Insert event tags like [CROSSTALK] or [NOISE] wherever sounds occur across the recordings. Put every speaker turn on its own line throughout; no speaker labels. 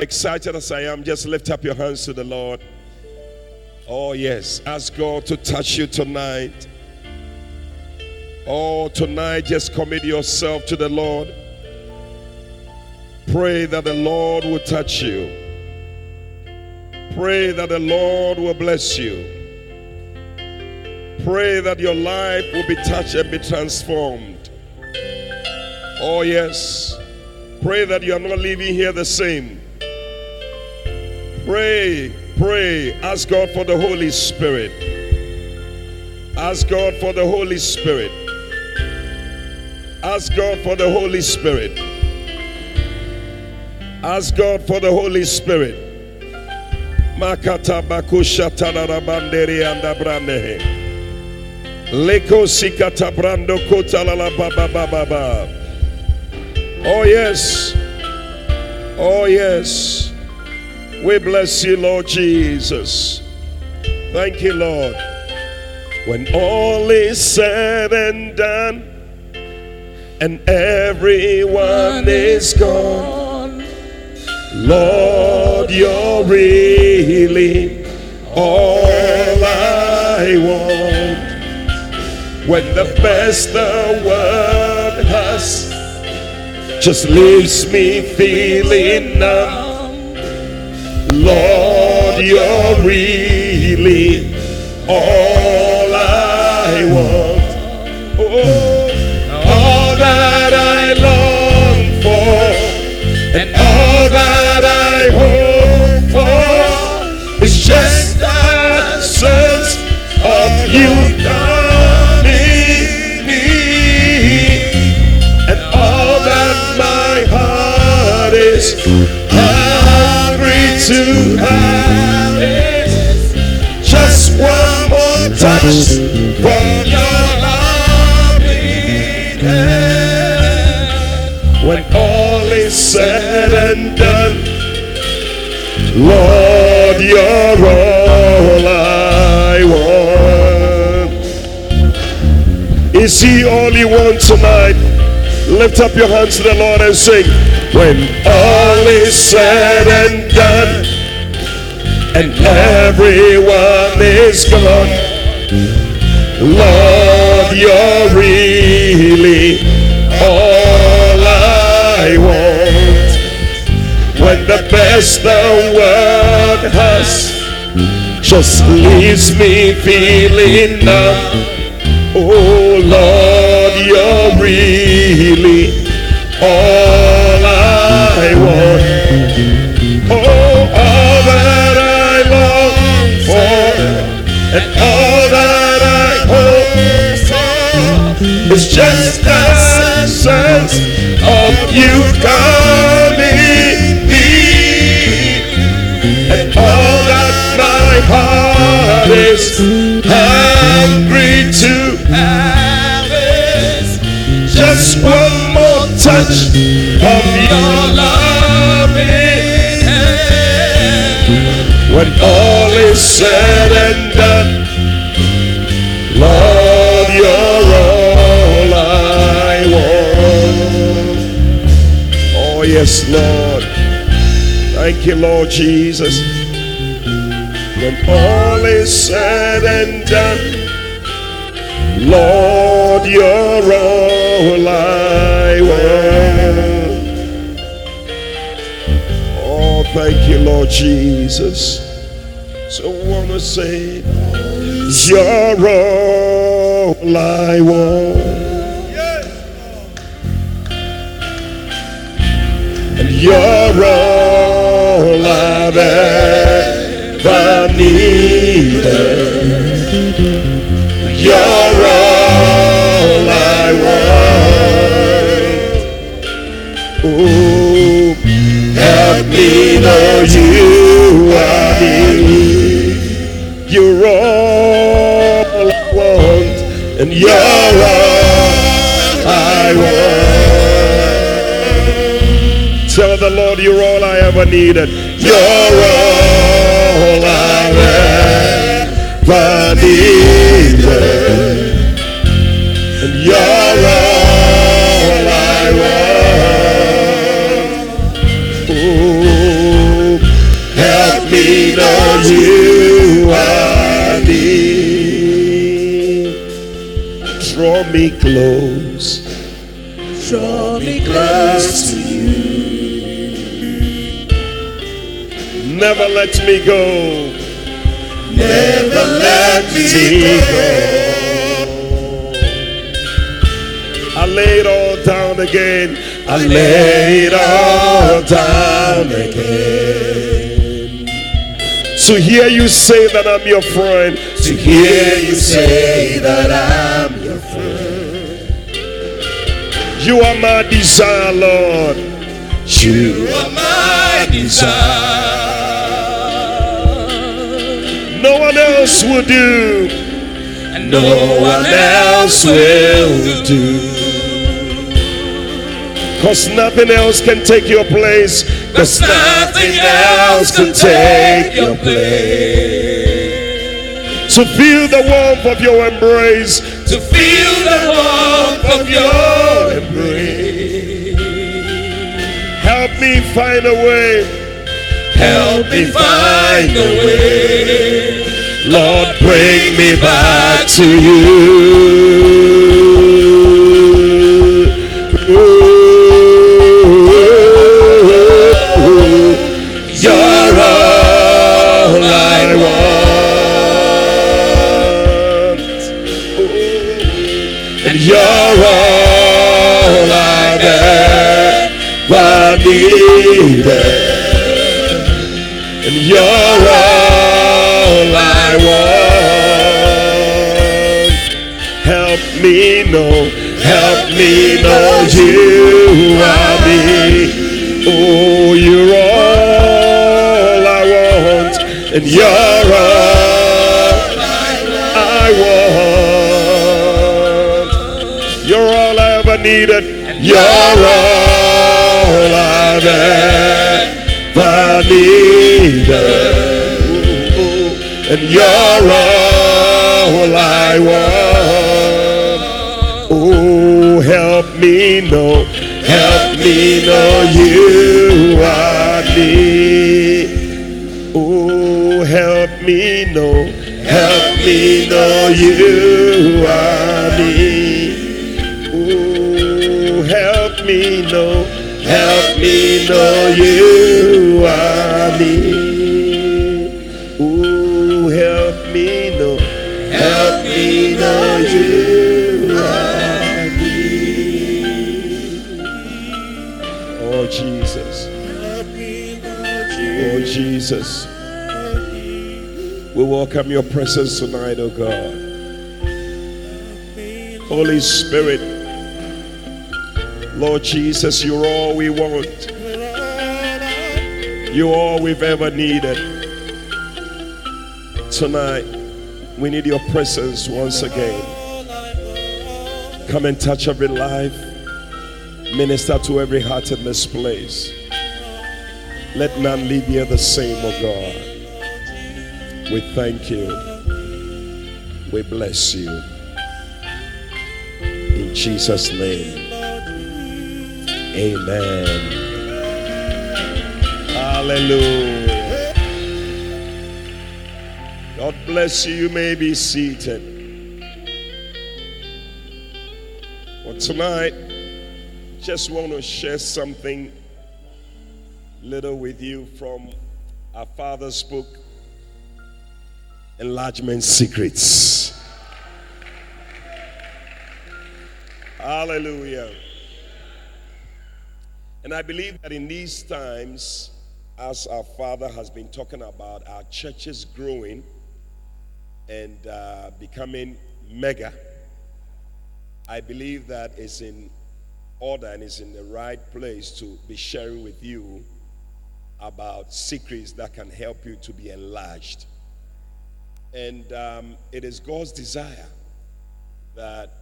Excited as I am, just lift up your hands to the Lord. Oh, yes. Ask God to touch you tonight. Oh, tonight, just commit yourself to the Lord. Pray that the Lord will touch you. Pray that the Lord will bless you. Pray that your life will be touched and be transformed. Oh, yes. Pray that you are not leaving here the same. Pray, pray. Ask God for the Holy Spirit. Ask God for the Holy Spirit. Ask God for the Holy Spirit. Ask God for the Holy Spirit. Makata bakusha talarabanderi andabranehe. Leko sikata brando kota la la ba ba ba ba ba. Oh yes. Oh yes. We bless you, Lord Jesus. Thank you, Lord. When all is said and done, and everyone is gone, Lord, you're really all I want. When the best the world has just leaves me feeling numb. Lord, you're really all I want. From your loving hand. When all is said and done, Lord, you're all I want. Is He all you want tonight? Lift up your hands to the Lord and sing. When all is said and done, and everyone is gone, Lord, you're really all I want. When the best the world has just leaves me feeling numb. Oh Lord, you're really is just the sense of you coming me, and all that my heart is hungry to have is just one more touch of your loving. When all is said yes, Lord. Thank you, Lord Jesus. When all is said and done, Lord, you're all I want. Oh, thank you, Lord Jesus. So I want to say, You're all I want. You're all I want. Oh, help me know you are me. You're all I want, and you're all I want. Tell the Lord you're all I ever needed. You're all I ever needed. Me close.
Draw me close to you.
Never let me go.
Never let me go.
I lay it all down again. I
I
lay it all down
again.
To hear you say that I'm your friend.
To hear you say that I'm
You are my desire, Lord.
You are my desire.
No one else will do.
And no one else will do.
Cause nothing else can take your place.
Cause nothing else can take your place.
To feel the warmth of your embrace.
To feel the warmth of your embrace.
Help me find a way.
Help me find a way.
Lord, bring me back to you. Needed. And you're all I want. Help me know, help me know you are me. Oh, you're all I want, and you're all I want. You're all I ever needed. You're all I've ever needed. And you're all I want. Oh, help me know, help me know you are near. Oh, help me know, help me know you are near. Oh, help me know, help me know you are near. Oh, help me know, help me know you are near. Oh, Jesus. Oh, Jesus. We welcome your presence tonight, oh God. Holy Spirit, Lord Jesus, you're all we want. You're all we've ever needed. Tonight, we need your presence once again. Come and touch every life, minister to every heart in this place. Let none leave here the same, oh God. We thank you. We bless you. In Jesus' name. Amen. Hallelujah. God bless you. You may be seated. Well, tonight, just want to share something little with you from our Father's book, Enlargement Secrets. Hallelujah. And I believe that in these times, as our Father has been talking about, our churches growing and uh, becoming mega, I believe that is in order and is in the right place to be sharing with you about secrets that can help you to be enlarged. And um, it is God's desire that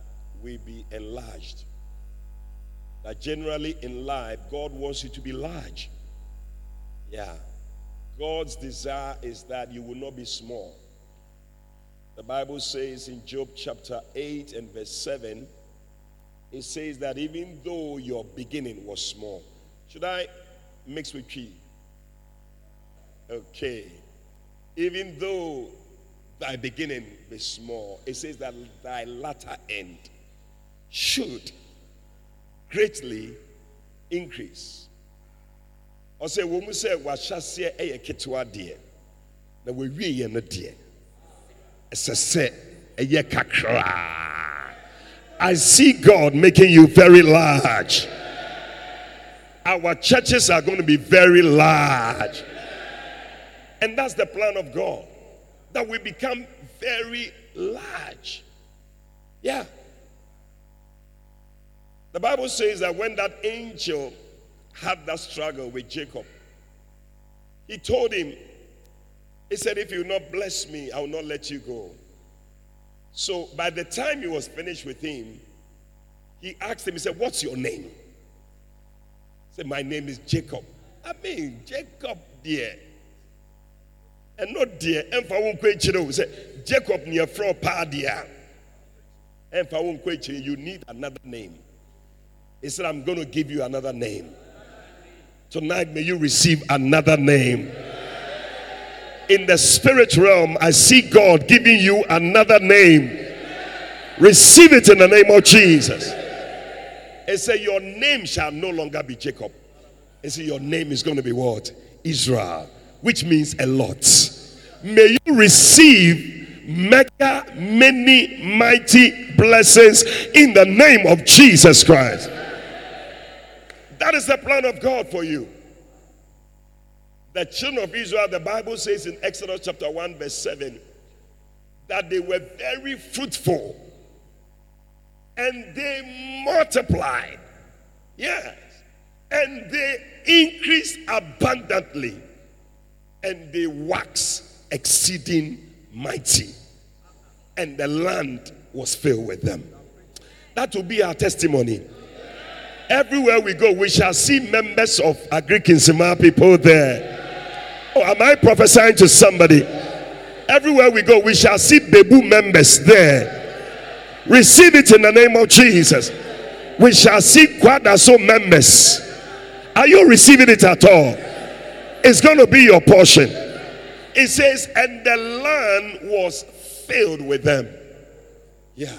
we be enlarged. That generally in life, God wants you to be large. Yeah. God's desire is that you will not be small. The Bible says in Job chapter 8 and verse 7, it says that even though your beginning was small, should I mix with you? Okay. Even though thy beginning be small, it says that thy latter end should greatly increase. Ɔsɛ wɔn mu sɛ wahyɛseɛ yɛ ketewa deɛ na wɔwie yɛ no deɛ ɛsɛ sɛ ɛyɛ kakraa. I see god making you very large. Our churches are going to be very large. And that's the plan of god that we become very large. Yeah. The bible says that when that angel had that struggle with Jacob. He told him, He said, If you not bless me, I will not let you go. So by the time he was finished with him, he asked him, He said, What's your name? He said, My name is Jacob. I mean, Jacob, dear. And not dear, and for one question, say, Jacob near fro padia. And for one question, you need another name. He said, I'm going to give you another name. Tonight, may you receive another name. In the spirit realm, I see God giving you another name. Receive it in the name of Jesus. And say, Your name shall no longer be Jacob. And say, Your name is going to be what? Israel, which means a lot. May you receive mega, many mighty blessings in the name of Jesus Christ. That is the plan of God for you. The children of Israel, the Bible says in Exodus chapter 1, verse 7, that they were very fruitful and they multiplied. Yes. And they increased abundantly and they waxed exceeding mighty. And the land was filled with them. That will be our testimony. Everywhere we go, we shall see members of Agric Nzema people there. Oh, am I prophesying to somebody? Everywhere we go, we shall see Bebu members there. Receive it in the name of Jesus. We shall see Quadaso members. Are you receiving it at all? It's going to be your portion. It says, and the land was filled with them. Yeah.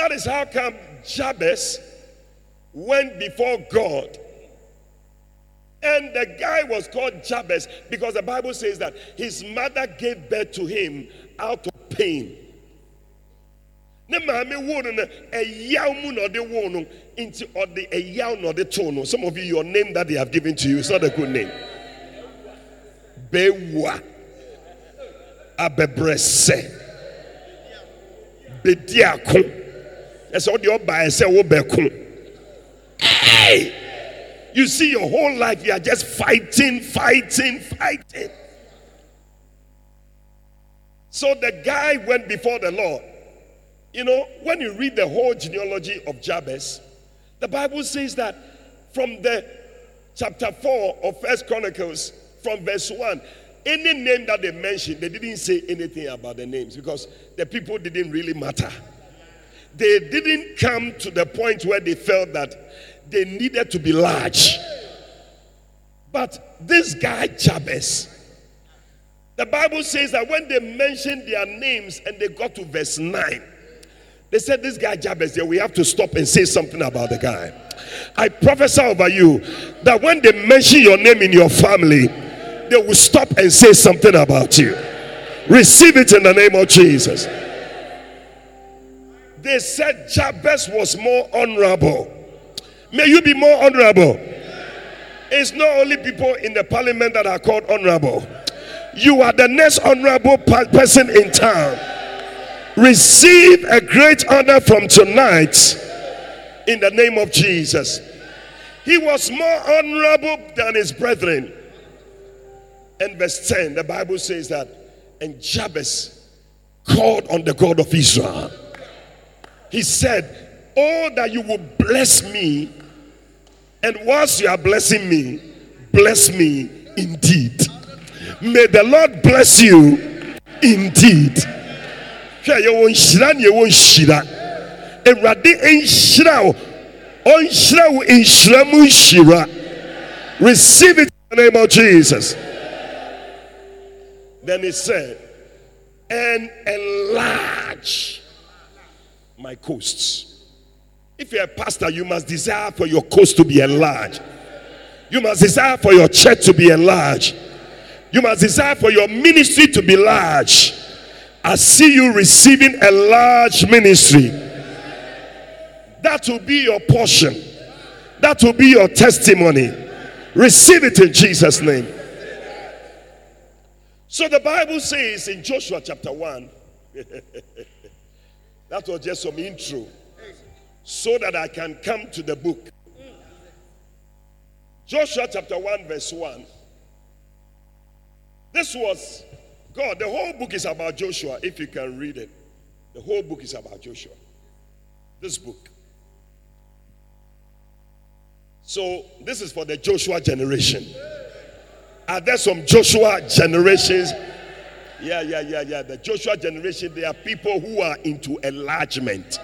That is how come Jabez went before God. And the guy was called Jabez because the Bible says that his mother gave birth to him out of pain. Some of you, your name that they have given to you is not a good name. Bewa. Abebrese. Bediako ɛsɛ ɔde ɔba ɛsɛ wobɛko hey! You see your whole life you are just fighting fighting fighting. So the guy went before the lord. You know when you read the whole genealogy of jabez the bible says that from the chapter 4 of first chronicles from verse 1 any name that they mentioned they didn't say anything about the names because the people didn't really matter they didn't come to the point where they felt that they needed to be large. But this guy, Jabez, the Bible says that when they mentioned their names and they got to verse 9, they said, This guy, Jabez, yeah, we have to stop and say something about the guy. I prophesy over you that when they mention your name in your family, they will stop and say something about you. Receive it in the name of Jesus. They said Jabez was more honorable May you be more honorable. It's not only people in the parliament that are called honorable. You are the next honorable person in town. Receive a great honor from tonight in the name of Jesus. He was more honorable than his brethren. And verse 10, the Bible says that, and Jabez called on the God of Israel. He said, Oh, that you will bless me and whilst you are blessing me, bless me indeed. May the Lord bless you indeed. Receive it in the name of Jesus. Then he said, and enlarge my coasts. If you're a pastor, you must desire for your coast to be enlarged. You must desire for your church to be enlarged. You must desire for your ministry to be large. I see you receiving a large ministry. That will be your portion. That will be your testimony. Receive it in Jesus' name. So the Bible says in Joshua chapter 1, [LAUGHS] that was just some intro so that I can come to the book. Joshua chapter 1, verse 1. This was God. The whole book is about Joshua, if you can read it. The whole book is about Joshua. This book. So, this is for the Joshua generation. Are there some Joshua generations? Yeah, yeah, yeah, yeah. The Joshua generation, they are people who are into enlargement.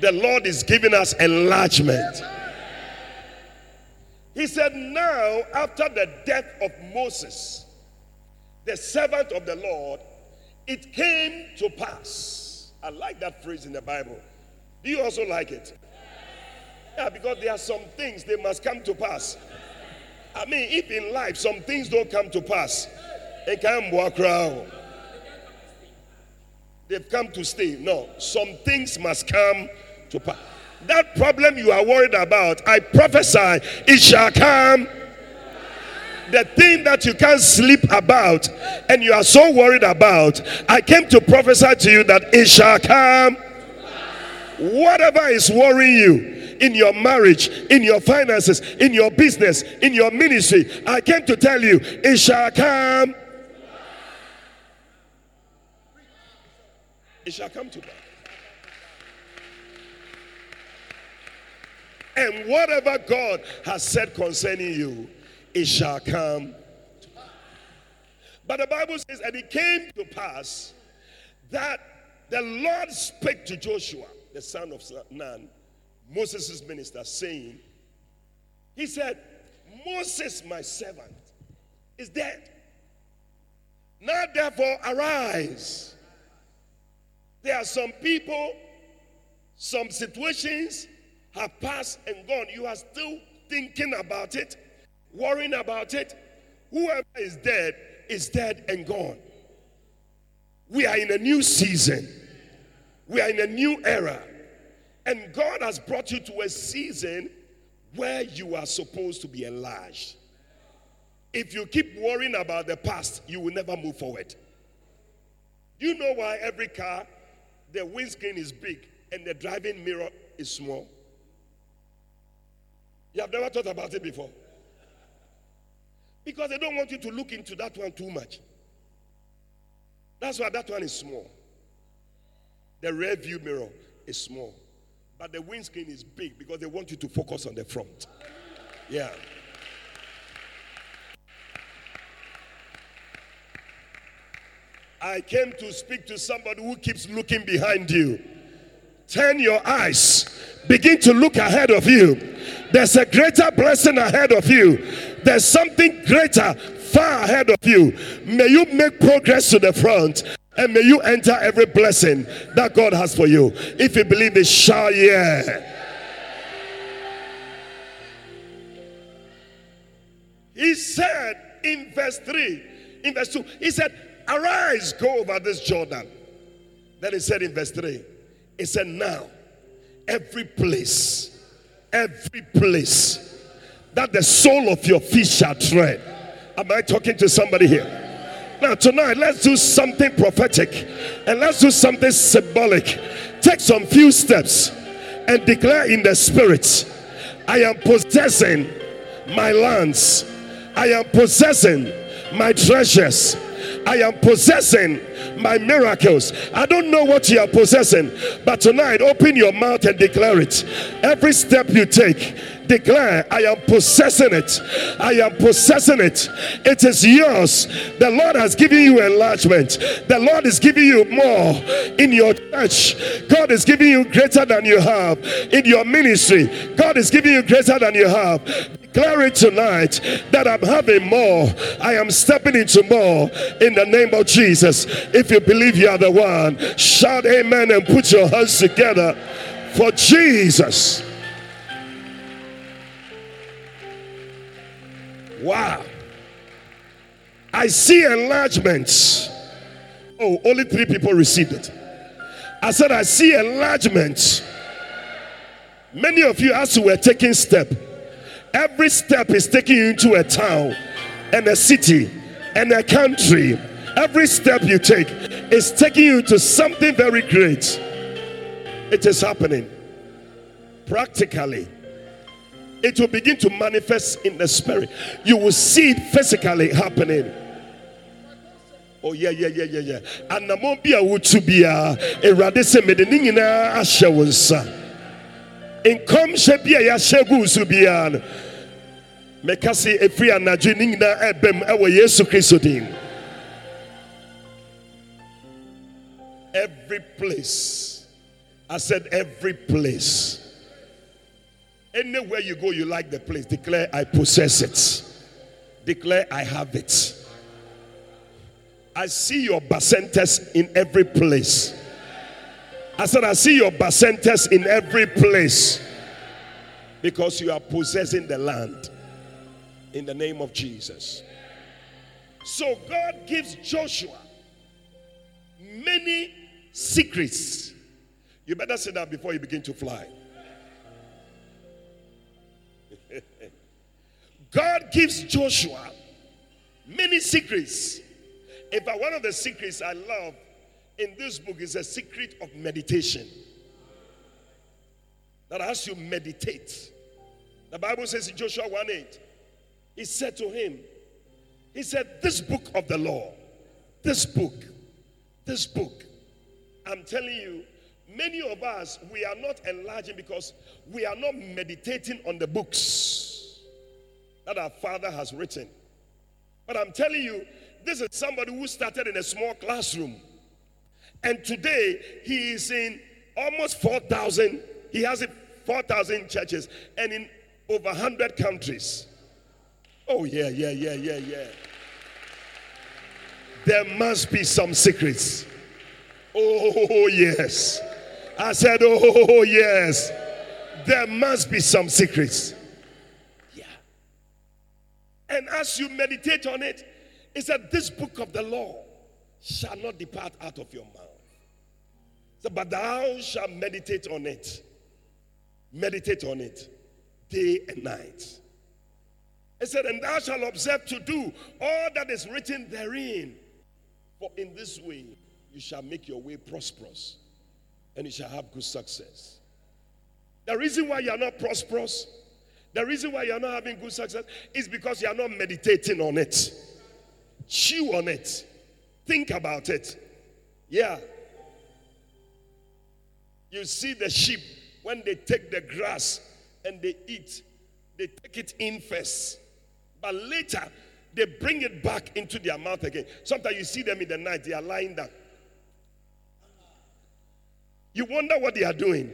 The Lord is giving us enlargement. He said, Now, after the death of Moses, the servant of the Lord, it came to pass. I like that phrase in the Bible. Do you also like it? Yeah, because there are some things they must come to pass. I mean, if in life some things don't come to pass, it can't walk around. They've come to stay. No, some things must come to pass. That problem you are worried about, I prophesy, it shall come. The thing that you can't sleep about and you are so worried about, I came to prophesy to you that it shall come. Whatever is worrying you in your marriage, in your finances, in your business, in your ministry, I came to tell you it shall come. It shall come to pass. And whatever God has said concerning you, it shall come. But the Bible says, and it came to pass that the Lord spake to Joshua, the son of Nun, Moses' minister, saying, He said, Moses, my servant, is dead. Now, therefore, arise. There are some people, some situations have passed and gone, you are still thinking about it, worrying about it. Whoever is dead is dead and gone. We are in a new season, we are in a new era, and God has brought you to a season where you are supposed to be enlarged. If you keep worrying about the past, you will never move forward. Do You know why every car, the windscreen is big and the driving mirror is small? You have never thought about it before. Because they don't want you to look into that one too much. That's why that one is small. The rear view mirror is small. But the windscreen is big because they want you to focus on the front. Yeah. I came to speak to somebody who keeps looking behind you. Turn your eyes, begin to look ahead of you there's a greater blessing ahead of you. There's something greater far ahead of you. May you make progress to the front and may you enter every blessing that God has for you. If you believe it, shall yeah. He said in verse 3, in verse 2, he said, Arise, go over this Jordan. Then he said in verse 3, he said, Now, every place every place that the sole of your feet shall tread. Am I talking to somebody here? Now, tonight, let's do something prophetic and let's do something symbolic. Take some few steps and declare in the spirit I am possessing my lands, I am possessing my treasures, I am possessing my miracles. I don't know what you are possessing, but tonight open your mouth and declare it. Every step you take, declare, I am possessing it. I am possessing it. It is yours. The Lord has given you enlargement. The Lord is giving you more in your church. God is giving you greater than you have in your ministry. God is giving you greater than you have. Declare it tonight that I'm having more. I am stepping into more in the name of Jesus. If you believe you are the one, shout amen and put your hands together for Jesus. Wow. I see enlargements. Oh, only three people received it. I said, I see enlargements. Many of you, as you were taking step, every step is taking you into a town and a city and a country. Every step you take is taking you to something very great. It is happening practically it will begin to manifest in the spirit. You will see it physically happening. Oh yeah yeah yeah yeah yeah. Anamo bi a wotu bia Awurade sɛ mede ne nyinaa ahyɛ wo nsa. Mɛka se ɛfiri ne nyinaa ɛbɛm ɛwɔ Yesu Kristo din. Every place. I said every place Anywhere you go, you like the place. Declare, I possess it. Declare, I have it. I see your bacentas in every place. I said, I see your bacentas in every place because you are possessing the land in the name of Jesus. So God gives Joshua many secrets. You better sit down before you begin to fly. [LAUGHS] God gives Joshua many secrets. In fact, one of the secrets I love in this book is a secret of meditation. That as you meditate, the Bible says in Joshua 1 8, he said to him, He said, This book of the law, this book, this book, I'm telling you, many of us, we are not enlarging because we are not meditating on the books that our Father has written. But I'm telling you, this is somebody who started in a small classroom. And today he is in almost 4,000, he has 4,000 churches and in over 100 countries. Oh, yeah, yeah, yeah, yeah, yeah. There must be some secrets. Oh, yes. I said, Oh, yes. There must be some secrets. Yeah. And as you meditate on it, it said, This book of the law shall not depart out of your mouth. So, but thou shalt meditate on it. Meditate on it day and night. It said, And thou shalt observe to do all that is written therein. For in this way you shall make your way prosperous and you shall have good success. The reason why you are not prosperous the reason why you're not having good success is because you're not meditating on it. Chew on it. Think about it. Yeah. You see the sheep when they take the grass and they eat, they take it in first. But later, they bring it back into their mouth again. Sometimes you see them in the night, they are lying down. You wonder what they are doing.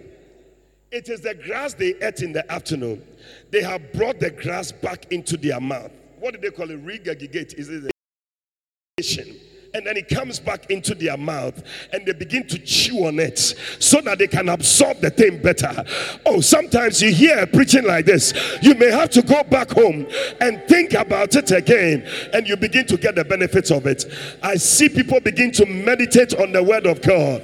It is the grass they ate in the afternoon. They have brought the grass back into their mouth. What do they call it? Regurgitate. Is it? And then it comes back into their mouth and they begin to chew on it so that they can absorb the thing better. Oh, sometimes you hear preaching like this, you may have to go back home and think about it again and you begin to get the benefits of it. I see people begin to meditate on the word of God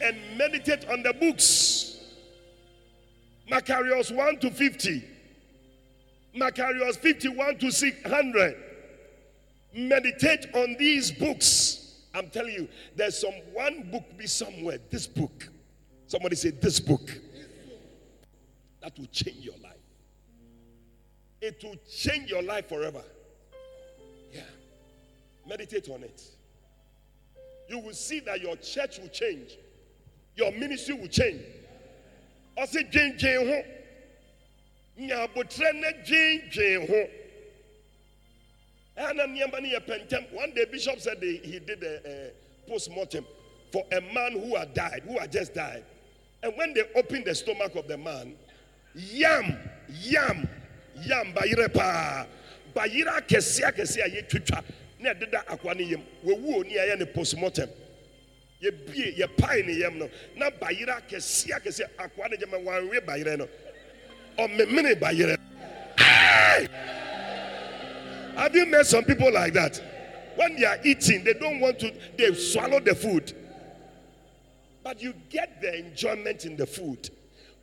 and meditate on the books Macarius 1 to 50. Macarius 51 to 600. Meditate on these books. I'm telling you, there's some one book be somewhere. This book. Somebody say, This book. That will change your life. It will change your life forever. Yeah. Meditate on it. You will see that your church will change, your ministry will change. I say, ho nya abotire ne dwendwen ho no yɛ pɛntɛm one day bishop said he did a, a post-mortem for a man who had died who had just died. And when they opened the stomach of the man yam yam yam bayerɛ paa bayerɛ akɛseɛ akɛseɛ a yɛtwitwa na ɛdeda akoa no yam wɔwu oni a ɛyɛ ne post-mortem yɛbie yɛpae ne yam no. Na akɛseɛ akɛseɛ akoa no gyama wanwe bayerɛ no. Ɔmemene bayerɛ have you met some people like that when they are eating they don't want to they swallow the food but you get the enjoyment in the food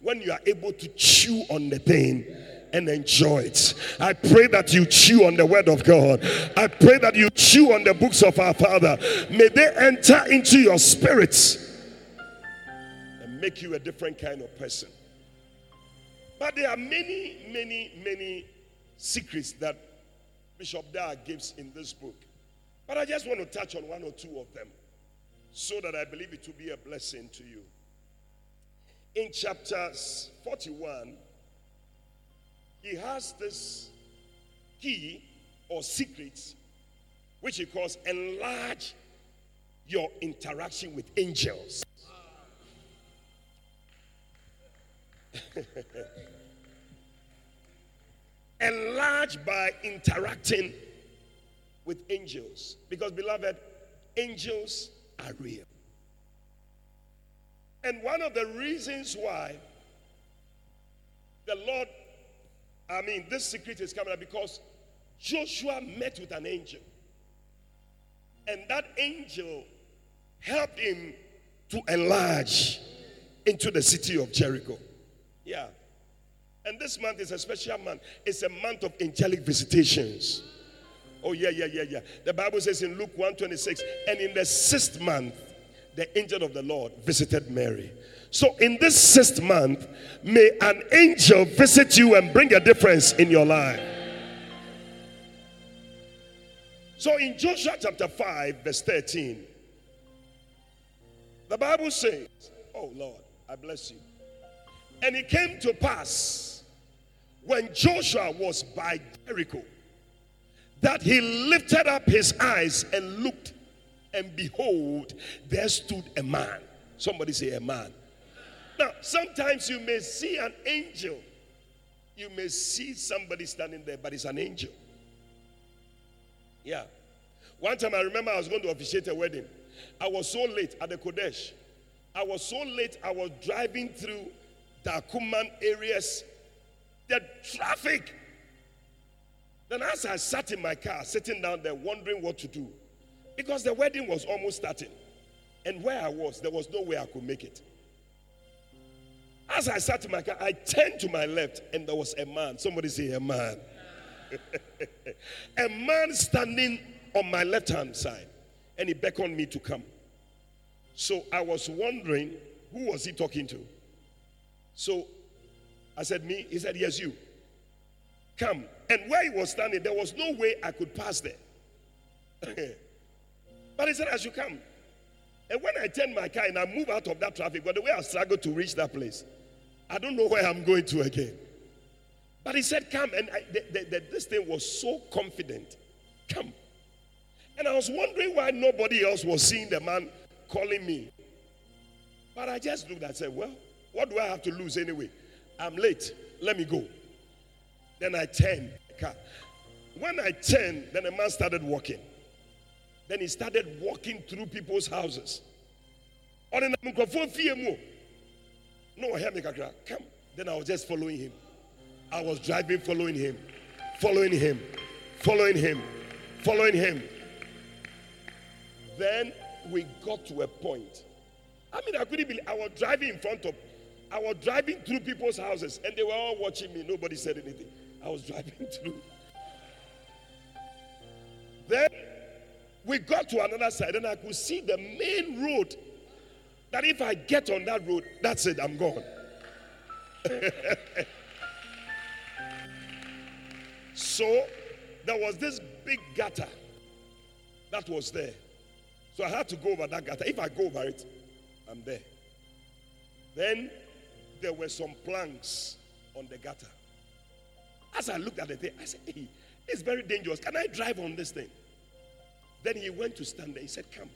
when you are able to chew on the thing and enjoy it. I pray that you chew on the word of God. I pray that you chew on the books of our Father. May they enter into your spirits and make you a different kind of person. But there are many, many, many secrets that Bishop Dag gives in this book. But I just want to touch on one or two of them so that I believe it will be a blessing to you. In chapters 41, he has this key or secret which he calls enlarge your interaction with angels. [LAUGHS] enlarge by interacting with angels. Because, beloved, angels are real. And one of the reasons why the Lord I mean, this secret is coming out because Joshua met with an angel. And that angel helped him to enlarge into the city of Jericho. Yeah. And this month is a special month. It's a month of angelic visitations. Oh, yeah, yeah, yeah, yeah. The Bible says in Luke 126, and in the sixth month, the angel of the Lord visited Mary. So, in this sixth month, may an angel visit you and bring a difference in your life. So, in Joshua chapter 5, verse 13, the Bible says, Oh Lord, I bless you. And it came to pass when Joshua was by Jericho that he lifted up his eyes and looked, and behold, there stood a man. Somebody say, A man now, sometimes you may see an angel. You may see somebody standing there, but it's an angel. Yeah. One time I remember I was going to officiate a wedding. I was so late at the Qodesh. I was so late, I was driving through the Akuman areas. The traffic. Then, as I sat in my car, sitting down there, wondering what to do, because the wedding was almost starting. And where I was, there was no way I could make it. As I sat in my car, I turned to my left and there was a man. Somebody say, a man. [LAUGHS] a man standing on my left hand side and he beckoned me to come. So I was wondering, who was he talking to? So I said, Me? He said, Yes, you. Come. And where he was standing, there was no way I could pass there. [LAUGHS] but he said, I should come. And when I turned my car and I move out of that traffic, but the way I struggled to reach that place, I don't know where I'm going to again. But he said, Come. And I, the, the, the, this thing was so confident. Come. And I was wondering why nobody else was seeing the man calling me. But I just looked and said, Well, what do I have to lose anyway? I'm late. Let me go. Then I turned car. When I turned, then the man started walking. Then he started walking through people's houses. No. Come. Then I was just following him. I was driving, following him, following him, following him, following him. Then we got to a point. I mean, I couldn't believe I was driving in front of I was driving through people's houses and they were all watching me. Nobody said anything. I was [LAUGHS] driving through. Then we got to another side and I could see the main road. That if I get on that road, that's it, I'm gone. [LAUGHS] so there was this big gutter that was there. So I had to go over that gutter. If I go over it, I'm there. Then there were some planks on the gutter. As I looked at the thing, I said, hey, it's very dangerous. Can I drive on this thing? Then he went to stand there. He said, Come.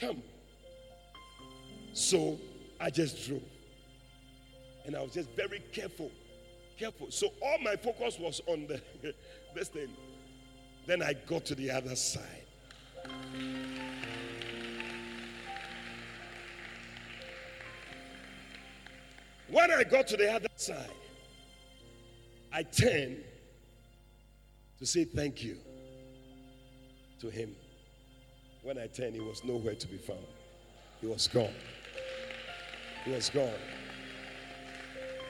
Come. So I just drove. And I was just very careful. Careful. So all my focus was on the [LAUGHS] this thing. Then I got to the other side. When I got to the other side, I turned to say thank you to him. When I turned, he was nowhere to be found. He was gone. He was gone.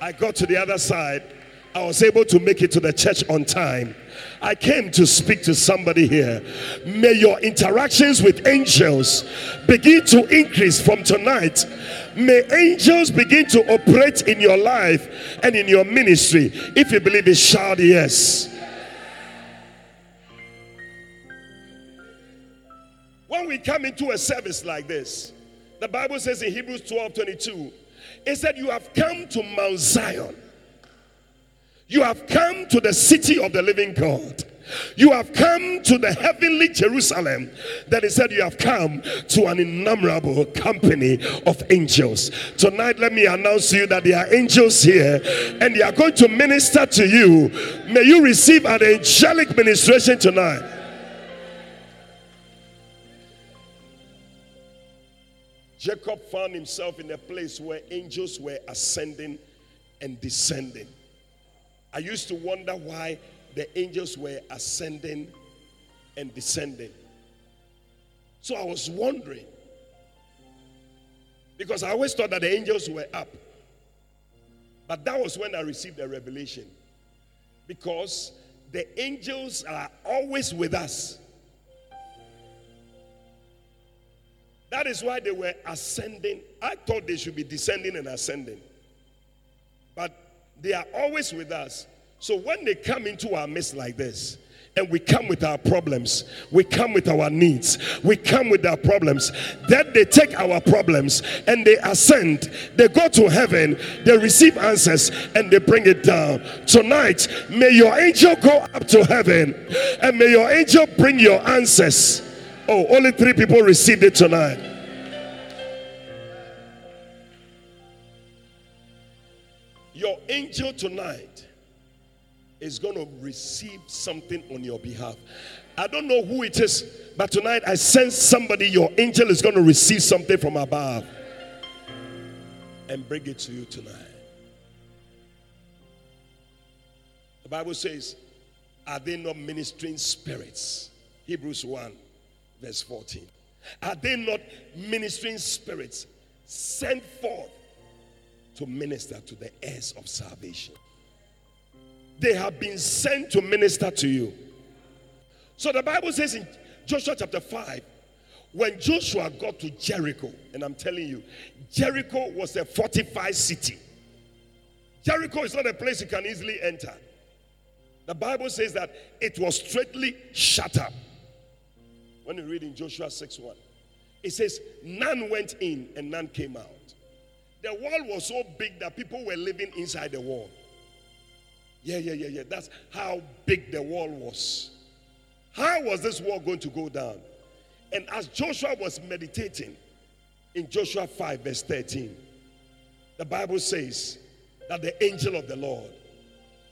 I got to the other side. I was able to make it to the church on time. I came to speak to somebody here. May your interactions with angels begin to increase from tonight. May angels begin to operate in your life and in your ministry. If you believe it, shout yes. When we come into a service like this, the Bible says in Hebrews 12 22, it said, You have come to Mount Zion. You have come to the city of the living God. You have come to the heavenly Jerusalem. That is said, you have come to an innumerable company of angels. Tonight, let me announce to you that there are angels here and they are going to minister to you. May you receive an angelic ministration tonight. Jacob found himself in a place where angels were ascending and descending. I used to wonder why the angels were ascending and descending. So I was wondering because I always thought that the angels were up. But that was when I received the revelation. Because the angels are always with us. That is why they were ascending. I thought they should be descending and ascending. But they are always with us. So when they come into our midst like this, and we come with our problems, we come with our needs, we come with our problems. Then they take our problems and they ascend, they go to heaven, they receive answers, and they bring it down. Tonight, may your angel go up to heaven and may your angel bring your answers Oh, only three people received it tonight. Your angel tonight is going to receive something on your behalf. I don't know who it is, but tonight I sense somebody, your angel is going to receive something from above and bring it to you tonight. The Bible says, Are they not ministering spirits? Hebrews 1 verse 14. Are they not ministering spirits sent forth to minister to the heirs of salvation? They have been sent to minister to you. So the Bible says in Joshua chapter 5, when Joshua got to Jericho, and I'm telling you, Jericho was a fortified city. Jericho is not a place you can easily enter. The Bible says that it was straightly shut up. When you read in Joshua 6 1, it says, None went in and none came out. The wall was so big that people were living inside the wall. Yeah, yeah, yeah, yeah. That's how big the wall was. How was this wall going to go down? And as Joshua was meditating in Joshua 5, verse 13, the Bible says that the angel of the Lord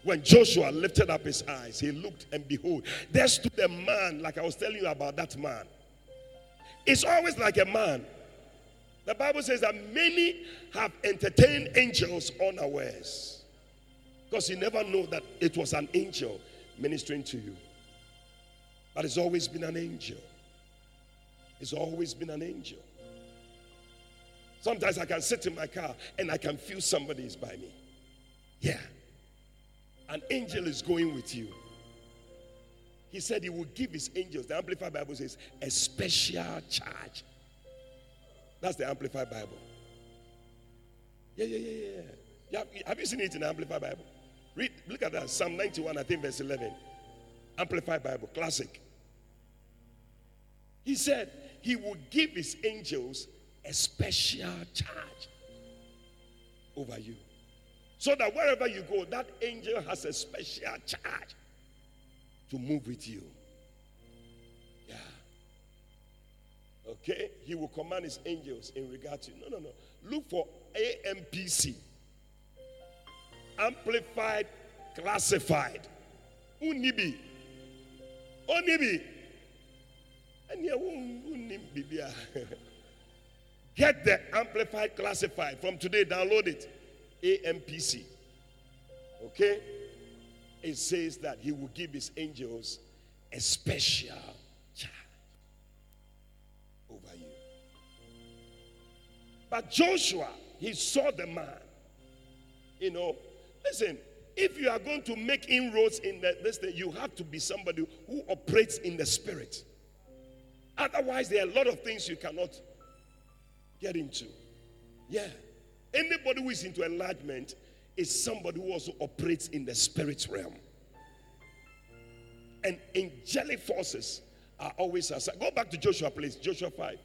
when Joshua lifted up his eyes, he looked and behold, there stood a man, like I was telling you about that man. It's always like a man. The Bible says that many have entertained angels unawares. Because you never know that it was an angel ministering to you. But it's always been an angel. It's always been an angel. Sometimes I can sit in my car and I can feel somebody is by me. Yeah. An angel is going with you. He said he will give his angels, the Amplified Bible says, a special charge. That's the Amplified Bible. Yeah, yeah, yeah, yeah. yeah. Have you seen it in the Amplified Bible? Read, look at that. Psalm 91, I think, verse 11. Amplified Bible, classic. He said he will give his angels a special charge over you. So that wherever you go, that angel has a special charge to move with you. Yeah. Okay? He will command his angels in regard to. No, no, no. Look for AMPC. Amplified, classified. Unibi. Onibi. And yeah, [LAUGHS] Get the amplified classified. From today, download it. AMPC. Okay? It says that he will give his angels a special charge over you. But Joshua, he saw the man. You know, listen, if you are going to make inroads in the, this thing, you have to be somebody who operates in the spirit. Otherwise, there are a lot of things you cannot get into. Yeah. Anybody who is into enlargement is somebody who also operates in the spirit realm. And angelic forces are always aside. Go back to Joshua, please. Joshua 5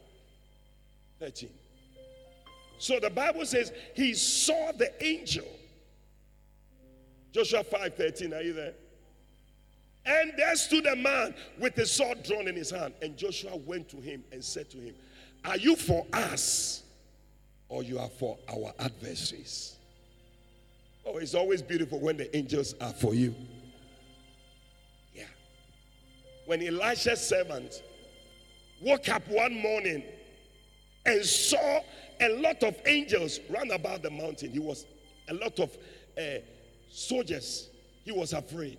13. So the Bible says he saw the angel. Joshua 5 13. Are you there? And there stood a man with a sword drawn in his hand. And Joshua went to him and said to him, Are you for us or you are for our adversaries? Oh, it's always beautiful when the angels are for you. Yeah. When Elisha's servant woke up one morning and saw a lot of angels run about the mountain, he was a lot of uh, soldiers. He was afraid.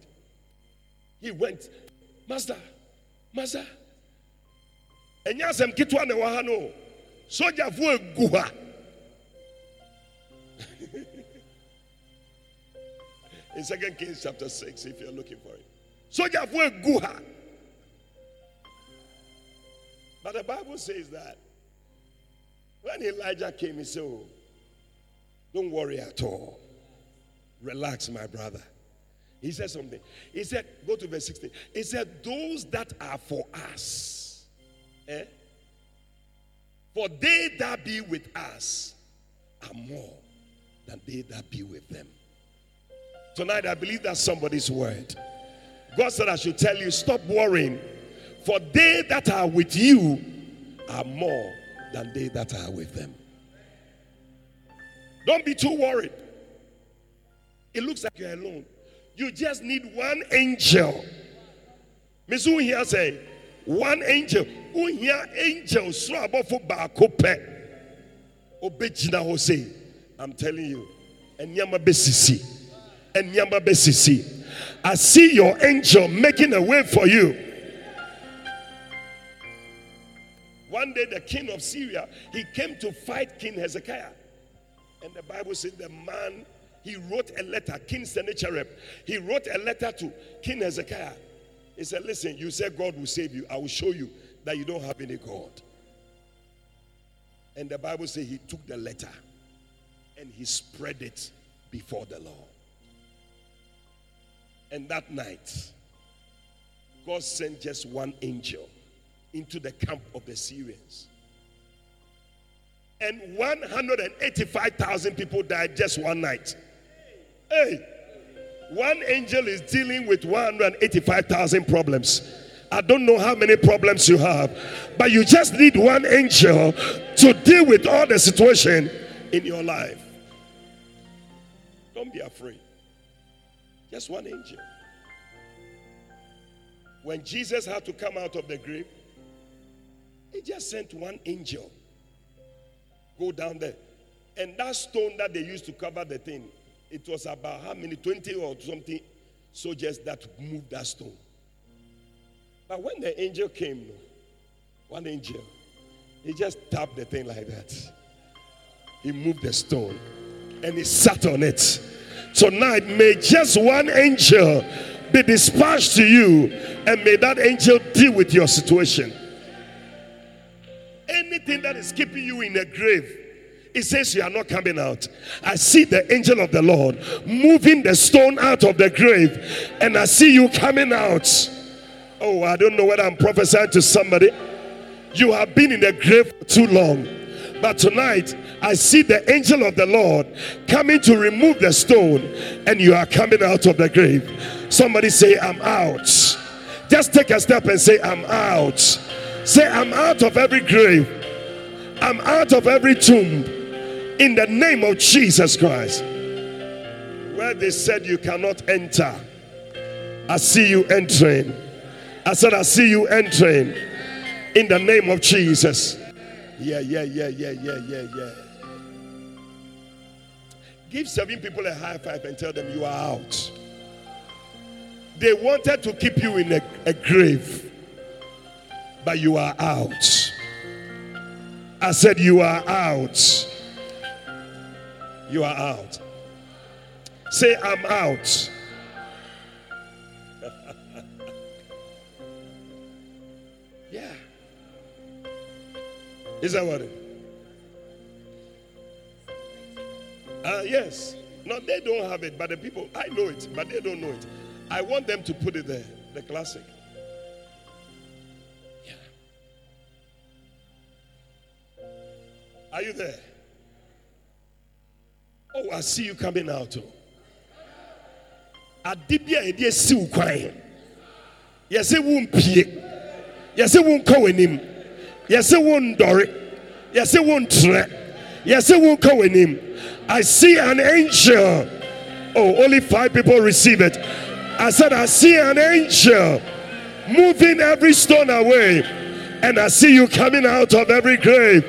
He went, Master, Master, ɛnyɛ asɛm ketewa na ɛwɔ ha no sogyafoɔ egu [LAUGHS] in Second Kings chapter 6, if you're looking for it. Sogyafoɔ egu ha but the Bible says that when Elijah came, he said, oh, Don't worry at all. Relax, my brother. He said something. He said, Go to verse 16. He said, Those that are for us, eh? For they that be with us are more than they that be with them. Tonight, I believe that's somebody's word. God said, I should tell you, stop worrying. For they that are with you are more than they that are with them. Don't be too worried. It looks like you're alone. You just need one angel. Miss who here say one angel. Who here angel so for. I'm telling you. And Yama Besisi. I see your angel making a way for you. One day, the king of Syria, he came to fight King Hezekiah. And the Bible said the man he wrote a letter, King Sennacherib, he wrote a letter to King Hezekiah. He said, Listen, you said God will save you. I will show you that you don't have any God. And the Bible says he took the letter and he spread it before the Lord. And that night, God sent just one angel into the camp of the Syrians. And 185,000 people died just one night. Hey, one angel is dealing with 185,000 problems. I don't know how many problems you have, but you just need one angel to deal with all the situation in your life. Don't be afraid. Just one angel. When Jesus had to come out of the grave, he just sent one angel. Go down there. And that stone that they used to cover the thing, it was about how many 20 or something soldiers that moved that stone but when the angel came one angel he just tapped the thing like that he moved the stone and he sat on it. Tonight, may just one angel be dispatched to you, and may that angel deal with your situation. Anything that is keeping you in a grave, it says you are not coming out. I see the angel of the Lord moving the stone out of the grave, and I see you coming out. Oh, I don't know whether I'm prophesying to somebody. You have been in the grave too long. But tonight, I see the angel of the Lord coming to remove the stone, and you are coming out of the grave. Somebody say, I'm out. Just take a step and say, I'm out. Say, I'm out of every grave, I'm out of every tomb in the name of Jesus Christ. Where they said you cannot enter, I see you entering. I said, I see you entering in the name of Jesus. Yeah, yeah, yeah, yeah, yeah, yeah, yeah. Give seven people a high five and tell them you are out. They wanted to keep you in a, a grave, but you are out. I said, You are out. You are out. Say, I'm out. [LAUGHS] yeah. Is that what it? Uh, yes. No, they don't have it, but the people, I know it, but they don't know it. I want them to put it there, the classic. Yeah. Are you there? Oh, I see you coming out. Oh. Adibia edi esi ukwan. Yɛsɛ wo mpie. Yɛsɛ wo nkɔ w'anim. Yɛsɛ wo ndɔre. Yɛsɛ wo ntrɛ. Yɛsɛ wo nkɔ w'anim. I see an angel. Oh, only five people receive it. I said, I see an angel moving every stone away, and I see you coming out of every grave.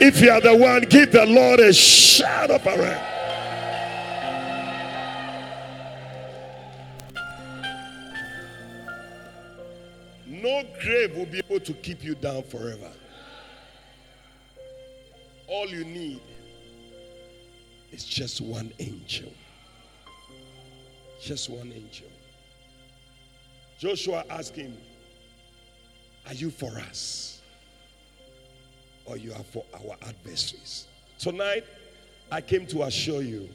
If you are the one, give the Lord a shout of prayer. No grave will be able to keep you down forever. All you need is just one angel. Just one angel. Joshua asked him, Are you for us? Or you are for our adversaries? Tonight, I came to assure you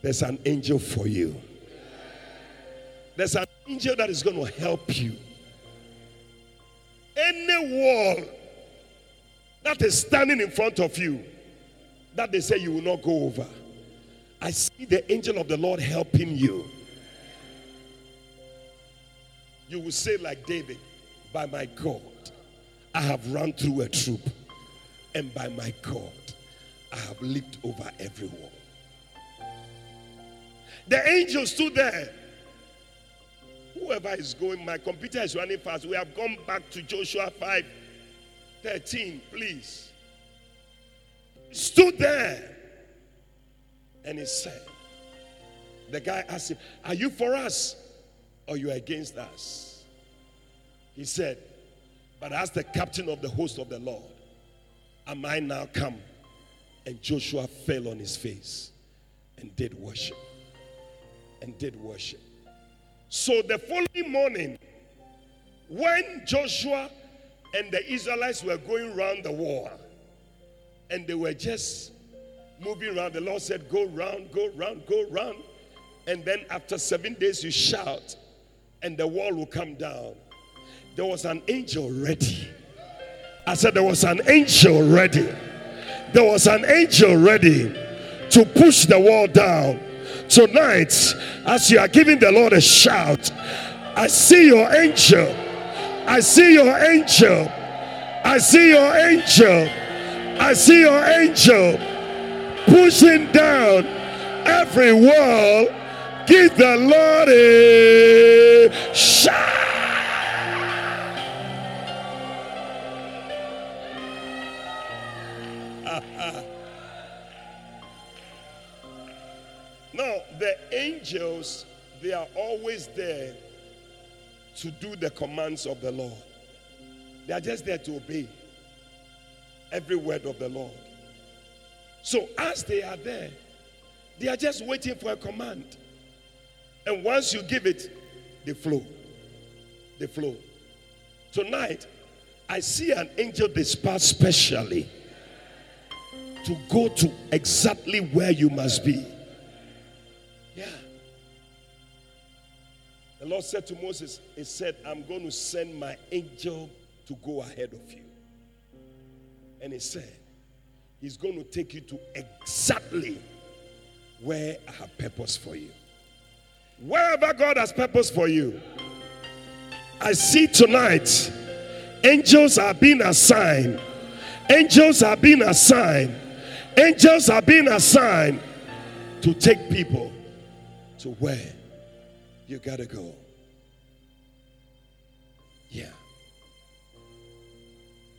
there's an angel for you. There's an angel that is going to help you. Any wall that is standing in front of you that they say you will not go over. I see the angel of the Lord helping you. You will say, like David, by my God, I have run through a troop, and by my God, I have leaped over every wall. The angel stood there. Whoever is going, my computer is running fast. We have gone back to Joshua 5 13, please. Stood there and he said, The guy asked him, Are you for us or you against us? He said, But as the captain of the host of the Lord, am I now come? And Joshua fell on his face and did worship. And did worship. So the following morning, when Joshua and the Israelites were going around the wall, and they were just moving around, the Lord said, Go round, go round, go round. And then after seven days, you shout, and the wall will come down. There was an angel ready. I said, There was an angel ready. There was an angel ready to push the wall down. Tonight, as you are giving the Lord a shout, I see your angel. I see your angel. I see your angel. I see your angel pushing down every wall. Give the Lord a shout. Now, the angels, they are always there to do the commands of the Lord. They are just there to obey every word of the Lord. So as they are there, they are just waiting for a command. And once you give it, they flow. They flow. Tonight, I see an angel dispatched specially to go to exactly where you must be. The Lord said to Moses, He said, I'm going to send my angel to go ahead of you. And He said, He's going to take you to exactly where I have purpose for you. Wherever God has purpose for you, I see tonight angels are being assigned. Angels are being assigned. Angels are being assigned to take people to where you gotta go. Yeah.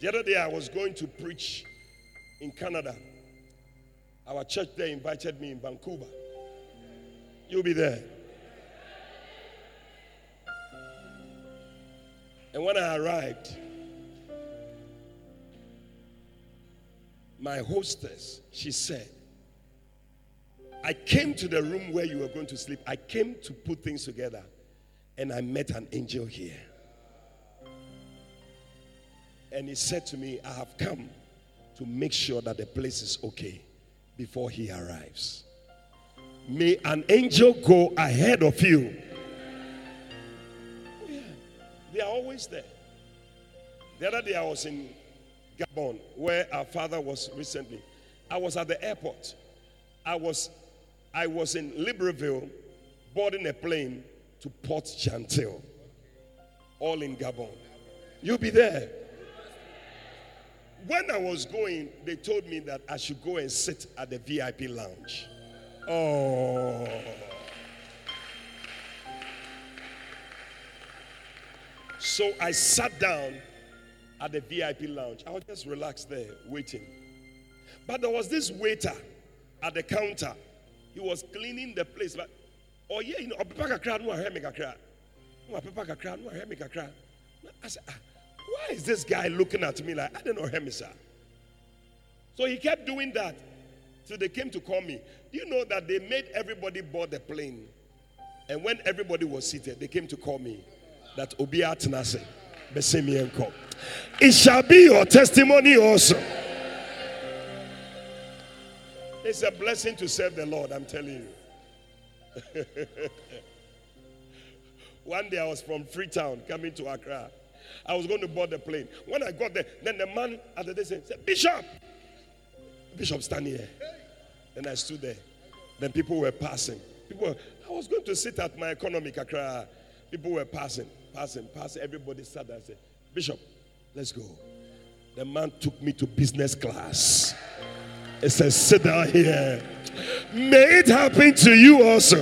The other day I was going to preach in Canada. Our church there invited me in Vancouver. You'll be there. And when I arrived, my hostess, she said, I came to the room where you were going to sleep. I came to put things together and I met an angel here. And he said to me, I have come to make sure that the place is okay before he arrives. May an angel go ahead of you. Yeah. They are always there. The other day I was in Gabon, where our father was recently. I was at the airport. I was, I was in Libreville boarding a plane to Port Gentil, all in Gabon. You'll be there. When I was going, they told me that I should go and sit at the VIP lounge. Oh. So I sat down at the VIP lounge. I was just relaxed there, waiting. But there was this waiter at the counter. He was cleaning the place. But oh yeah, you know, I can hear me a crowd. I said, ah, why is this guy looking at me like I don't know him, sir? So he kept doing that. So they came to call me. Do you know that they made everybody board the plane? And when everybody was seated, they came to call me that Obi Obia Tenase. It shall be your testimony also. It's a blessing to serve the Lord, I'm telling you. [LAUGHS] One day I was from Freetown coming to Accra. I was going to board the plane. When I got there, then the man at the day said, Bishop, Bishop, stand here. Then I stood there. Then people were passing. People, were, I was going to sit at my economic Accra. People were passing, passing, passing. Everybody sat there and said, Bishop, let's go. The man took me to business class. He says, Sit down here. May it happen to you also.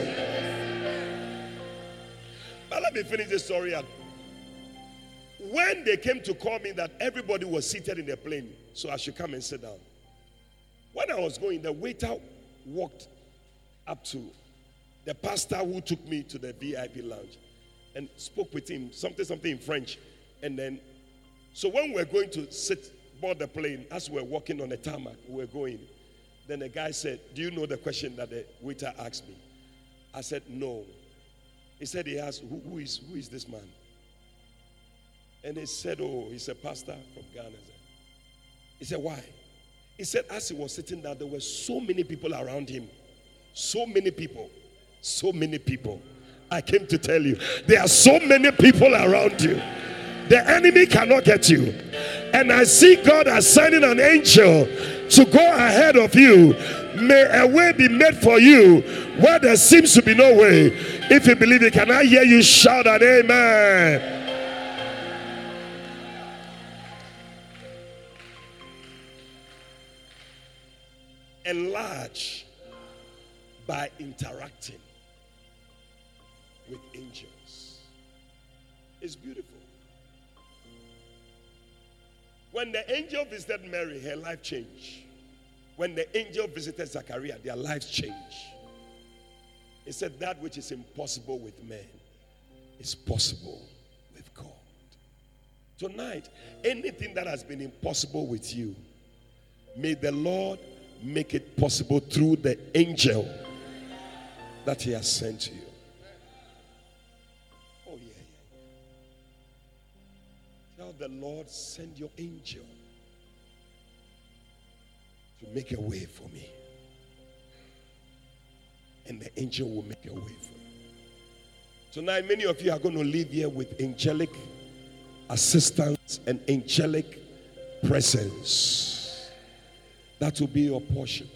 But let me finish this story. When they came to call me that everybody was seated in the plane, so I should come and sit down. When I was going, the waiter walked up to the pastor who took me to the VIP lounge and spoke with him, something, something in French. And then, so when we were going to sit board the plane, as we were walking on the tarmac, we were going. Then the guy said, Do you know the question that the waiter asked me? I said, No. He said, He asked, Who, who is, who is this man? And he said, Oh, he's a pastor from Ghana. He said, Why? He said, as he was sitting down, there were so many people around him. So many people. So many people. I came to tell you, there are so many people around you. The enemy cannot get you. And I see God assigning an angel to go ahead of you. May a way be made for you where there seems to be no way. If you believe it, can I hear you shout an amen? enlarge by interacting When the angel visited Mary, her life changed. When the angel visited Zachariah, their lives changed. He said, That which is impossible with men is possible with God. Tonight, anything that has been impossible with you, may the Lord make it possible through the angel that He has sent you. Tell the Lord, send your angel to make a way for me. And the angel will make a way for you. Tonight, many of you are going to live here with angelic assistance and angelic presence. That will be your portion.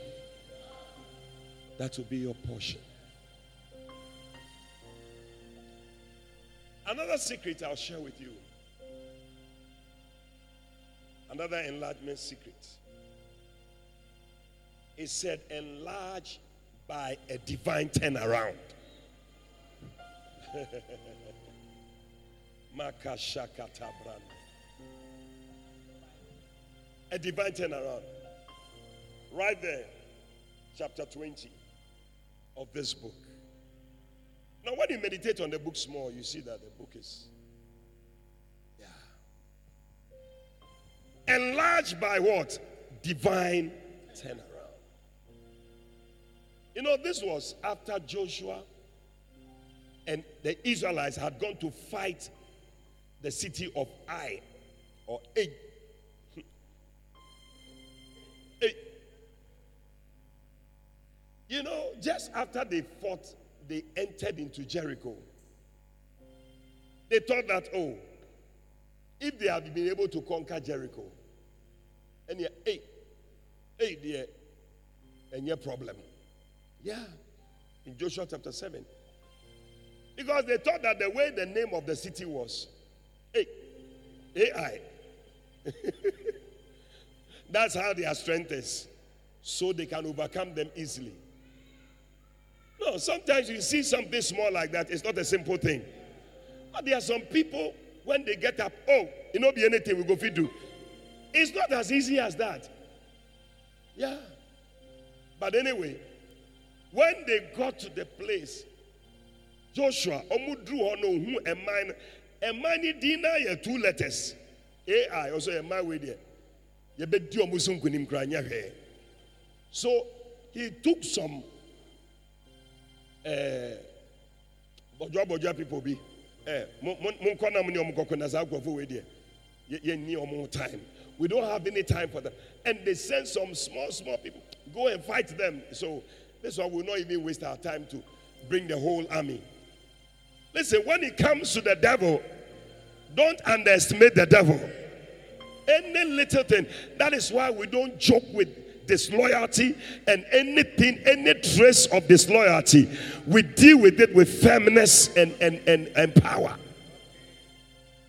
That will be your portion. Another secret I'll share with you. Another enlargement secret. It said, enlarge by a divine turnaround. [LAUGHS] A divine turnaround. Right there, chapter 20 of this book. Now, when you meditate on the book small, you see that the book is, Enlarged by what? Divine turnaround. You know, this was after Joshua and the Israelites had gone to fight the city of Ai or Ai. [LAUGHS] You know, just after they fought, they entered into Jericho. They thought that, oh, if they had been able to conquer Jericho, and yeah, hey, hey, dear, and your problem. Yeah, in Joshua chapter 7. Because they thought that the way the name of the city was, hey, AI. [LAUGHS] That's how their strength is. So they can overcome them easily. No, sometimes you see something small like that, it's not a simple thing. But there are some people, when they get up, oh, it not be anything we go feed do. It's not as easy as that. Yeah. But anyway, when they got to the place joshua ɔmo duru hɔ no ohun ɛman no ɛman no din na yɛ two letters ai also wei deɛ yɛbɛdi ɔmo so he took some eh, ɛɛ bɔdwa people bi ɛɛ mo nkɔ nam ne ɔmo kɔkɔ na saa nkurɔfo wei deɛ yɛ ni ɔmo time we don't have any time for them and they send some small small people go and fight them so this one will not even waste our time to bring the whole army. Listen, when it comes to the devil, don't underestimate the devil. Any little thing. That is why we don't joke with disloyalty and anything, any trace of disloyalty. We deal with it with firmness and, and, and, and power.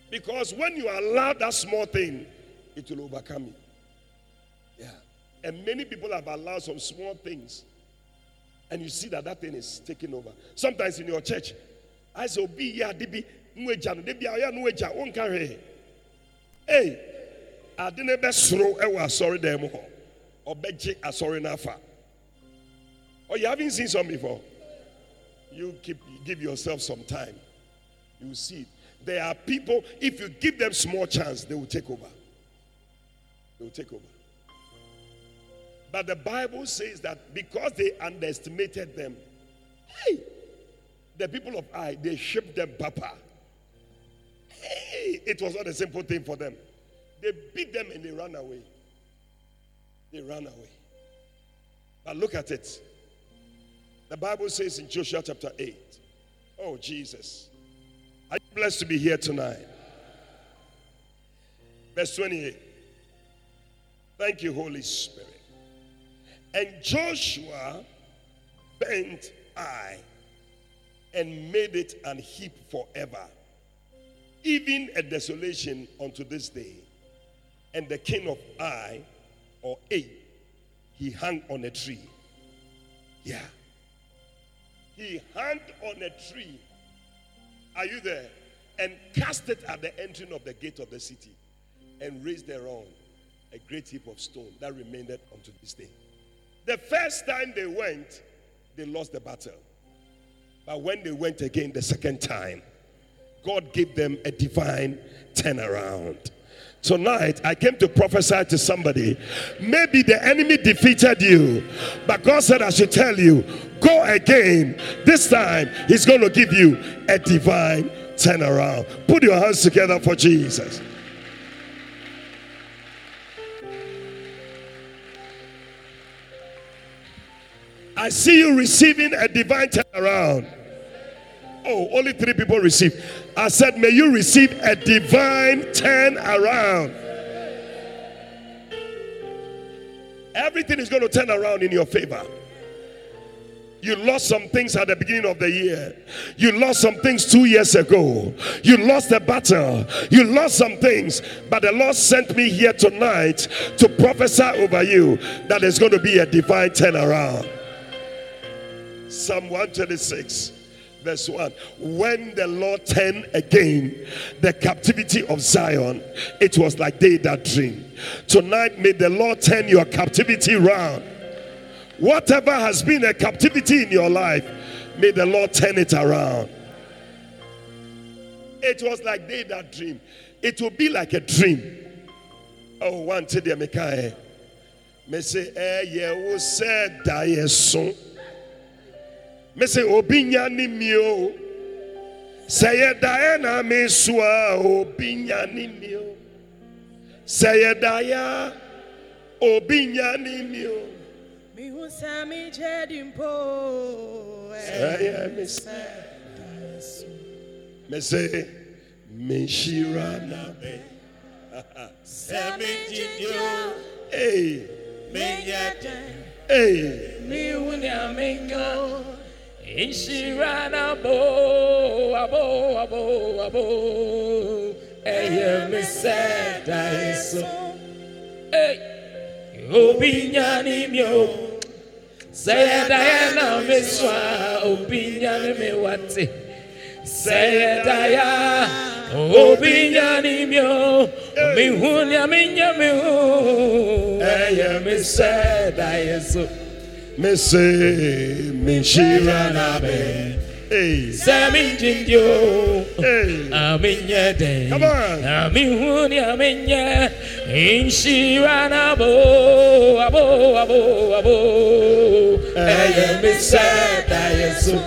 Because when you allow that small thing, it will overcome you. Yeah. And many people have allowed some small things. And you see that that thing is taking over. Sometimes in your church, asɛ obi yɛ ade bi no agya no debi a ɔyɛ no agya wonka hwee ei ade no bɛsoro wɔ asɔredan mu hɔ ɔbɛgye asɔre no afa oh you haven't seen some before you keep give yourself some time you see there are people if you give them small chance they will take over they will take over but the bible says that because they underestimated them hey the people of Ai, they shipped them papa. Hey, it was not a simple thing for them. They beat them and they ran away. They ran away. But look at it. The Bible says in Joshua chapter 8, Oh, Jesus. Are you blessed to be here tonight? Verse 28. Thank you, Holy Spirit. And Joshua bent Ai and made it an heap forever, even a desolation unto this day. And the king of Ai, or A, he hung on a tree. Yeah. He hung on a tree. Are you there? And cast it at the entering of the gate of the city, and raised thereon a great heap of stone that remained unto this day. The first time they went, they lost the battle. But when they went again the second time, God gave them a divine turnaround. Tonight, I came to prophesy to somebody. Maybe the enemy defeated you, but God said, I should tell you, go again. This time, He's going to give you a divine turnaround. Put your hands together for Jesus. I see you receiving a divine turnaround. Oh, only three people receive. I said, May you receive a divine turn around. Everything is going to turn around in your favor. You lost some things at the beginning of the year. You lost some things two years ago. You lost the battle. You lost some things. But the Lord sent me here tonight to prophesy over you that there's going to be a divine turnaround. Psalm 126, verse 1. When the Lord turned again the captivity of Zion, it was like they that dream. Tonight, may the Lord turn your captivity round. Whatever has been a captivity in your life, may the Lord turn it around. It was like they that dream. It will be like a dream. Oh, one to the Mekae. Me say, eh, yeah, who said, die soon mese obi nya ni mi o sɛ yɛdaeɛ na [LAUGHS] me so a obi nya ni mi o sɛ yɛdaeɛ obi nya ni mi o
mihu sɛ megye di mpo
ɛyɛ me sɛ mese menhyira na me
sɛ megye di o
Hey,
menyɛ dɛn
hey.
mihu nea menyɛ Inshirana abo, abo, abo, abo. Eye me said I so. Hey, obinyani mio. Say Diana me swa, obinyani me wate. Say Diana, obinyani mio. Mi hunya mi nyami hu. Eye me said I so.
Me say me shira na be hey
Sami jindio.
hey
Aminye de. Amihuni aminye. Inshira na bo. Abo, abo, abo. Eye mi sada yesu.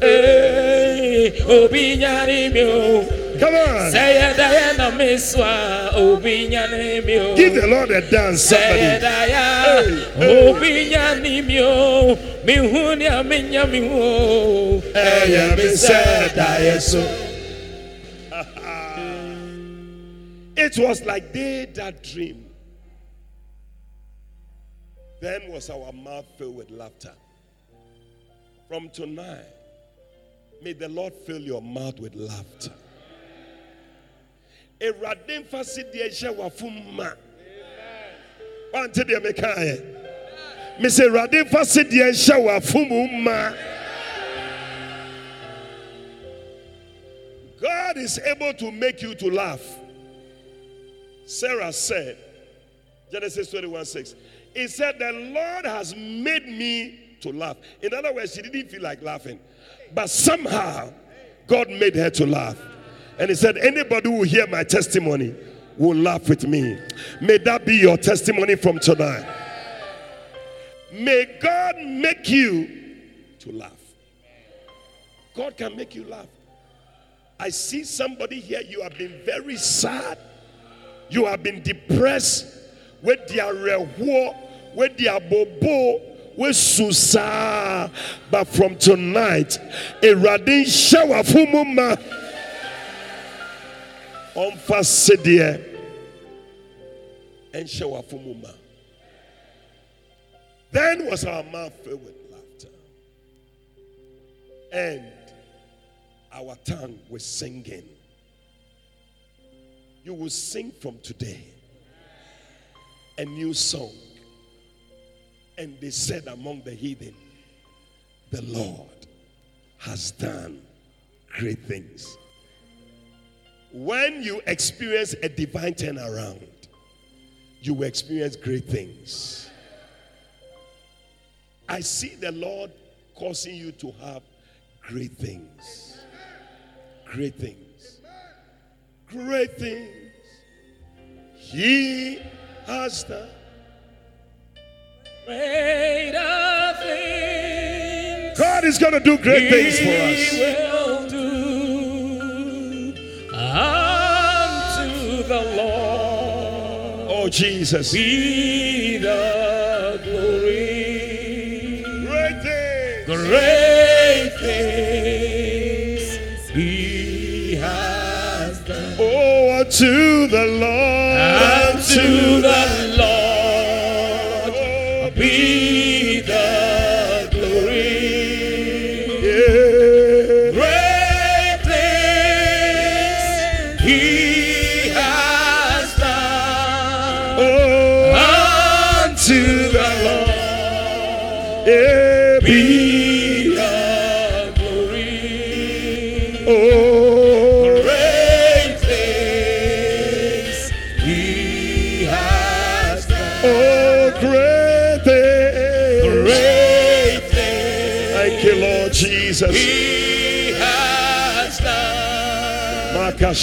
Hey, obinyani mio.
Come on
Say daya na miswa. Obinyani mio.
give the lord a dance somebody
daya.
Hey,
Obinyani mio. Mihuni aminya miho.
Eye mi sada yesu [LAUGHS] it was like they that dream then was our mouth filled with laughter from tonight may the lord fill your mouth with laughter Awurade mfa sidie nhyɛ w'afom ma wante deɛ mekaeɛ mesɛ awurade mfa sidie nhyɛ w'afom ma God is able to make you to laugh. Sarah said, Genesis 21 6, He said, The Lord has made me to laugh. In other words, she didn't feel like laughing. But somehow, God made her to laugh. And He said, Anybody who hear my testimony will laugh with me. May that be your testimony from tonight. May God make you to laugh. God can make you laugh. I see somebody here, you have been very sad. You have been depressed with their reward, with their bobo, with susa. But from tonight, a radin shower fumuma on fasidie and shower fumuma. Then was our mouth filled with laughter. And our tongue was singing. You will sing from today a new song. And they said among the heathen, The Lord has done great things. When you experience a divine turnaround, you will experience great things. I see the Lord causing you to have great things. Great things. Great things. He has done.
Greater things.
God is going to do great things for us.
The Lord.
Oh, Jesus.
Be the glory.
Great things.
Great things He has done.
Oh, unto the Lord.
Unto the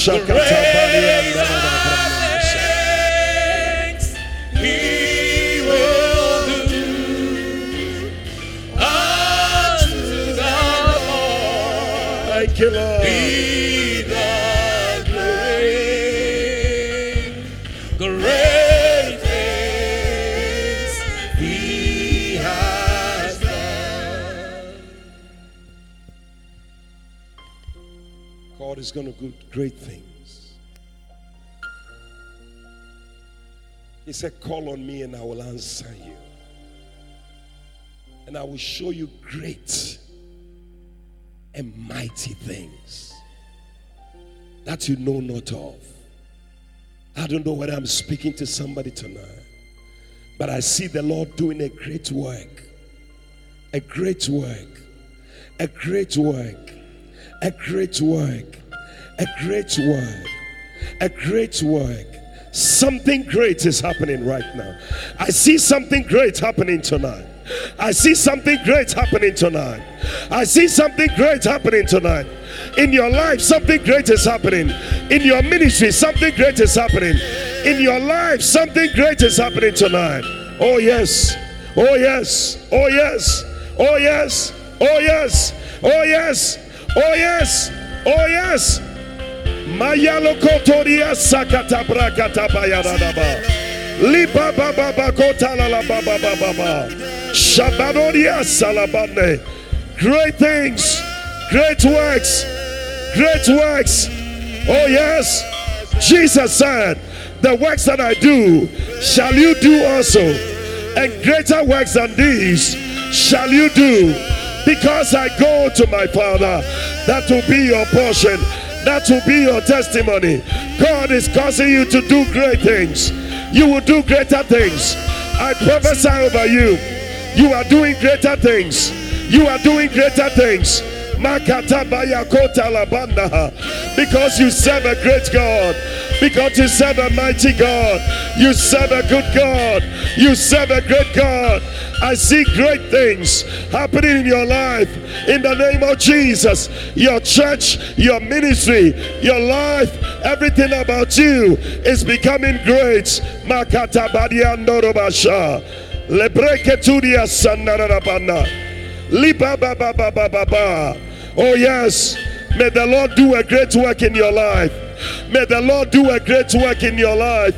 The
rain going to do great things. He said, Call on me and I will answer you. And I will show you great and mighty things that you know not of. I don't know whether I'm speaking to somebody tonight, but I see the Lord doing a great work. A great work. A great work. A great work. A great work. A great work. Something great is happening right now. I see something great happening tonight. I see something great happening tonight. I see something great happening tonight. In your life, something great is happening. In your ministry, something great is happening. In your life, something great is happening tonight. Oh, yes. Oh, yes. Oh, yes. Oh, yes. Oh, yes. Oh, yes. Oh, yes. Oh, yes. Mayalo kotoria sakata brakata bayaradaba. Liba baba bakota la baba baba ba. Shabadoria salabane. Great things, great works, great works. Oh yes, Jesus said, "The works that I do shall you do also, and greater works than these shall you do, because I go to my Father. That will be your portion." That will be your testimony. God is causing you to do great things. You will do greater things. I prophesy over you. You are doing greater things. You are doing greater things. Because you serve a great God. Because you serve a mighty God. You serve a good God. You serve a great God. I see great things happening in your life in the name of Jesus. Your church, your ministry, your life, everything about you is becoming great. Makatabadiandorobasha. Lebreketudia sandarabana. Liba ba ba ba ba ba ba. Oh yes. May the Lord do a great work in your life. May the Lord do a great work in your life.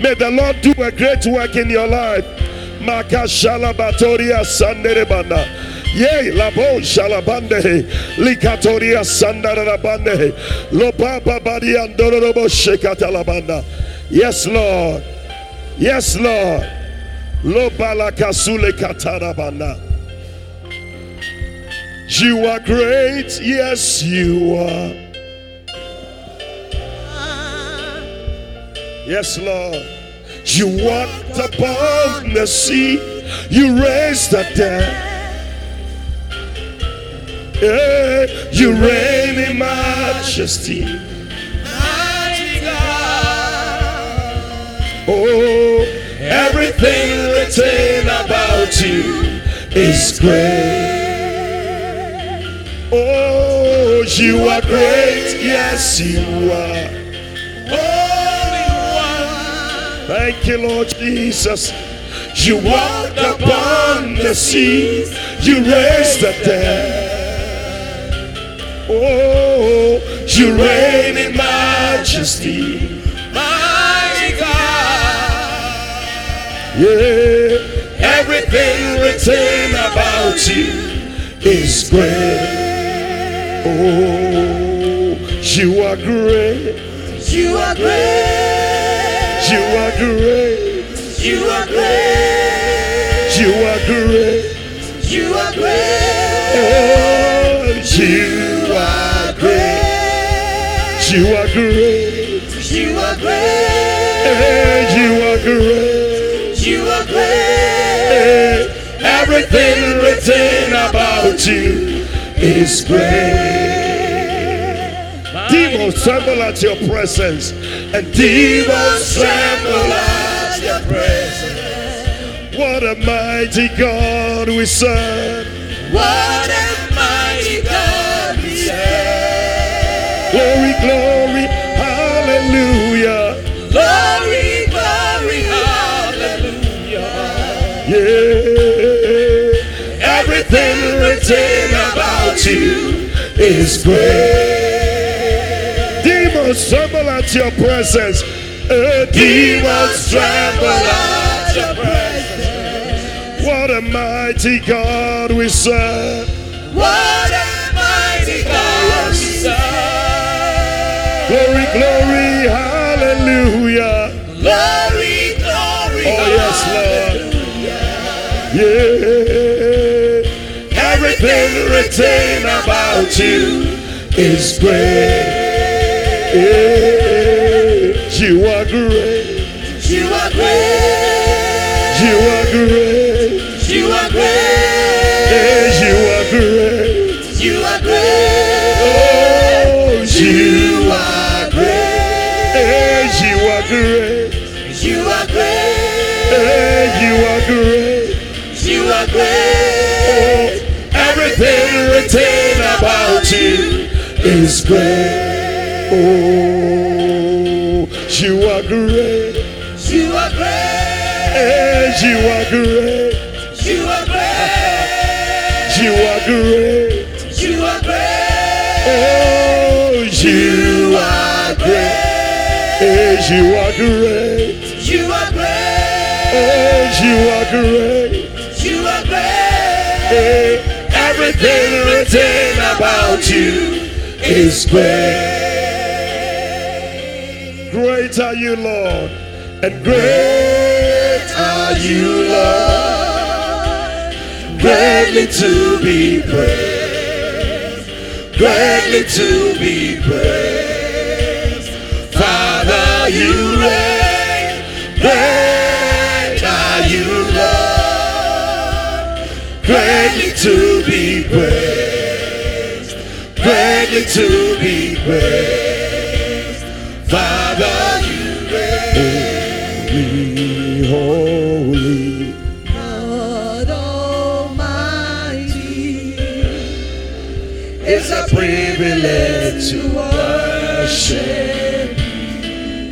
May the Lord do a great work in your life. Makashala batoria sanderebanda. Yea, labo shalabande, likatoria sandarabande, lobaba badi andorobo shekatalabanda. Yes, Lord. Yes, Lord. Lobala kasule katarabanda. You are great, yes, you are. Yes, Lord. You walked upon the sea, you raised the dead. Yeah, you reign in majesty. Oh, everything written about you is great. Oh, you are great, yes, you are.
Holy One,
Thank you, Lord Jesus. You walked upon the seas. You raised the dead. Oh, you reign in majesty.
My God,
Yeah, everything written about you is great. Oh, you are great.
you are great.
You are great.
You are great.
You are great.
You are great.
Oh, you are great. You are great.
You are great.
Eh, You are great.
You are great.
Eh, Everything written about you is great. Demons tremble at your presence, and demons tremble at your presence. What a mighty God we serve.
What a mighty God we serve.
Glory, glory, hallelujah.
Glory, glory, hallelujah.
Yeah, everything you is great. Demons tremble at your presence. Uh, demons tremble at your presence. What a mighty God we serve.
What a mighty God we serve.
Glory, glory, hallelujah. Everything written about you is great. You are great.
You are great.
You are great.
You are great.
You are great.
You are great.
Oh, you
are great.
you are great.
You are great.
You are great.
You are great.
Is great. Oh, you are great.
You are great.
Eh, you are great.
You are great.
You are great.
You are great.
Oh, you are great. Eh, you are great.
You are great.
Oh, you are great.
You are great.
Eh, everything written about you is great. Great are you, Lord, and great are you, Lord. Greatly to be praised, greatly to be praised. Father, you reign. Great are you, Lord. Greatly to be praised, greatly to be praised. Father, you reign. Holy, holy.
God Almighty,
It's a privilege to
worship you.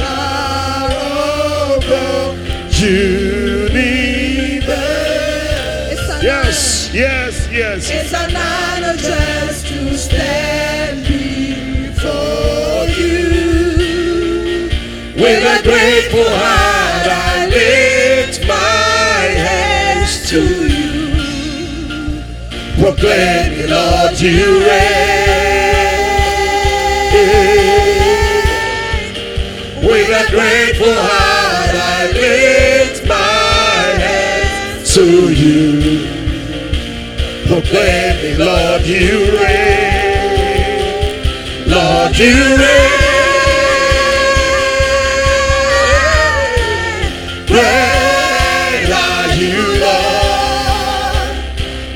Our own
universe. Yes, yes, yes.
It's an honor
grateful heart, I lift my hands to you. Proclaim, Lord, you reign. With a grateful heart, I lift my hands to you. Proclaim, Lord, you reign. Lord, you reign. Great are you, Lord.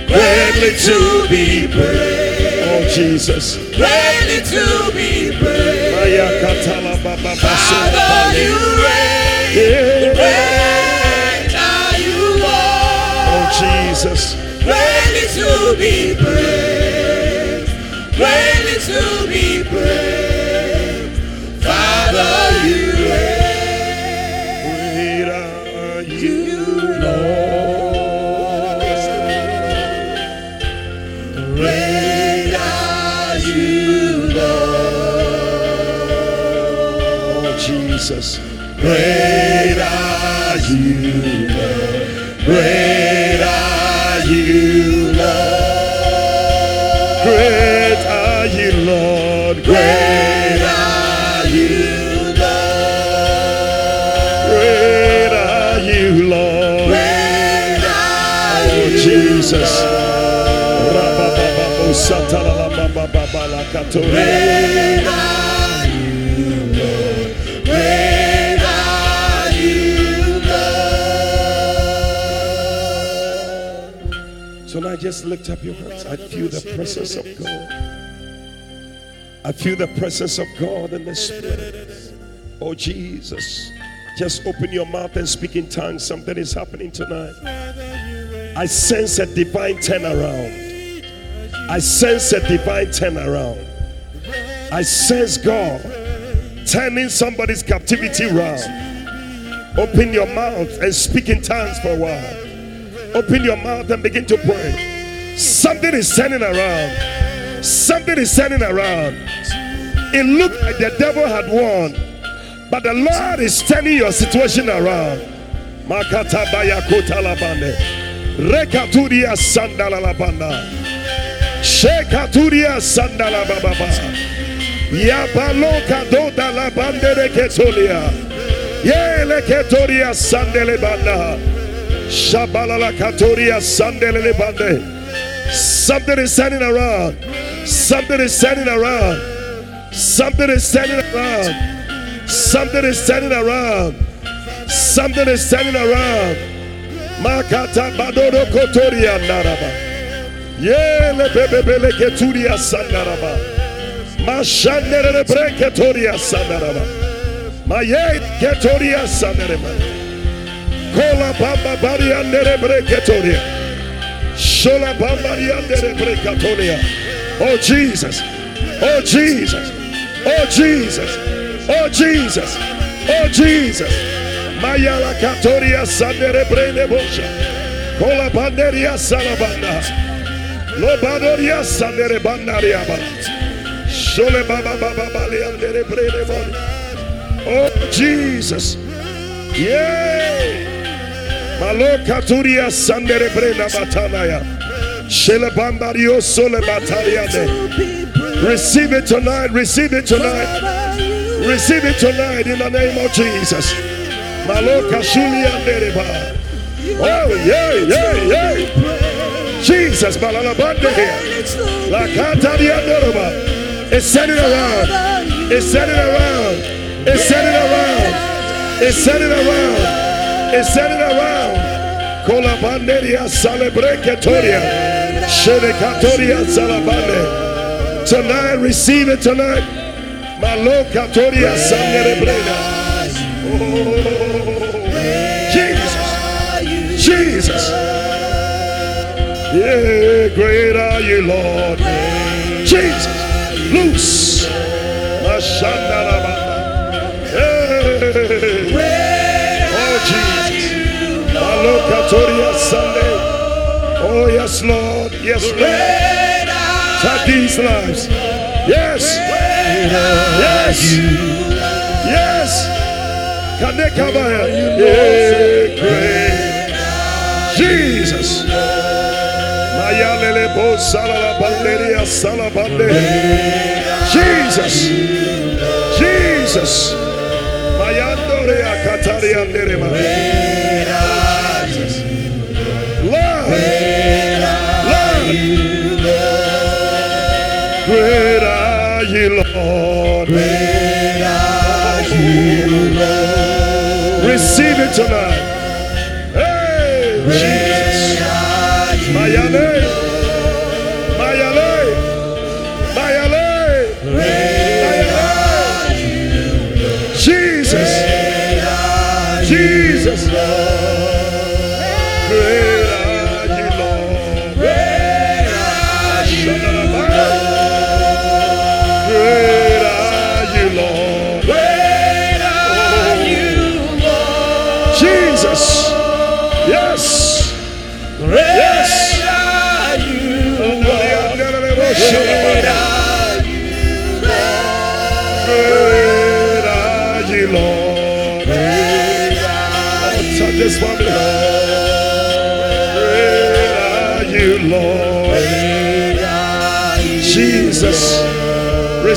Greatly to be praised. Oh, Jesus.
Ready to be praised.
Maya katala baba
Father, you reign.
Yeah.
Great are you,
Oh,
Lord.
Jesus
to be praised, greatly to be praised. Father, you.
Great are you, Lord. Are you, Lord. Oh, Jesus.
You, Lord. Great Are you, you.
So now just lift up your hands. I feel the presence of God. I feel the presence of God in the Spirit. Oh, Jesus. Just open your mouth and speak in tongues. Something is happening tonight. I sense a divine turnaround. I sense a divine turnaround. I sense God turning somebody's captivity around. Open your mouth and speak in tongues for a while. Open your mouth and begin to pray. Something is turning around. Something is turning around. It looked like the devil had won, but the Lord is turning your situation around. Makata baya kota labande. Rekaturia sandala labanda. Shekaturia sandala bababa. Yabaloka doda labande reketolia. Yele ketoria sandele banda. Shabalala katoria sandele bande. Something is turning around. Something is turning around. Something is turning around. Something is turning around. Something is turning around. Makata badoro kotoria naraba. Yele bebebele keturia sandaraba. Mashandere breketoria sandaraba. Maye ketoria sandaraba. Kola bamba bariandere breketoria. Shola bamba riandere brekatoria. Oh Jesus. Oh Jesus. Oh Jesus. Oh Jesus. Oh Jesus. Mayala katoria sandere brene bosha. Kola banderia salabanda. Lobadoria sandere bandaria ba. Shole baba baba bali andere brene bon. Oh Jesus. Yeah. Malo katuria sandere brena batanaya. Shele bambario sole batariade. Receive it tonight. Receive it tonight. Receive it tonight in the name of Jesus. Maloka shuli andereba. Oh yeah, yeah, yeah. Jesus. It's turning around. It's turning around. It's turning around. It's turning around. It's turning around. Kola banderia celebrekatoria. Shenekatoria salabande. Tonight, receive it tonight. Maloka Toria Sangere Breda. Oh, Jesus. Jesus. Yeah, great are you, Lord. Jesus. Loose. Hey. Oh, Jesus. Maloka Toria Sunday. Oh, yes, Lord. Yes, Lord. Touch these lives. Yes. Yes. Yes. Can they come here? Yeah, great. Jesus. Jesus. Jesus. Lord. Lord. Great are you, Lord. Great are you, Lord. Receive it tonight.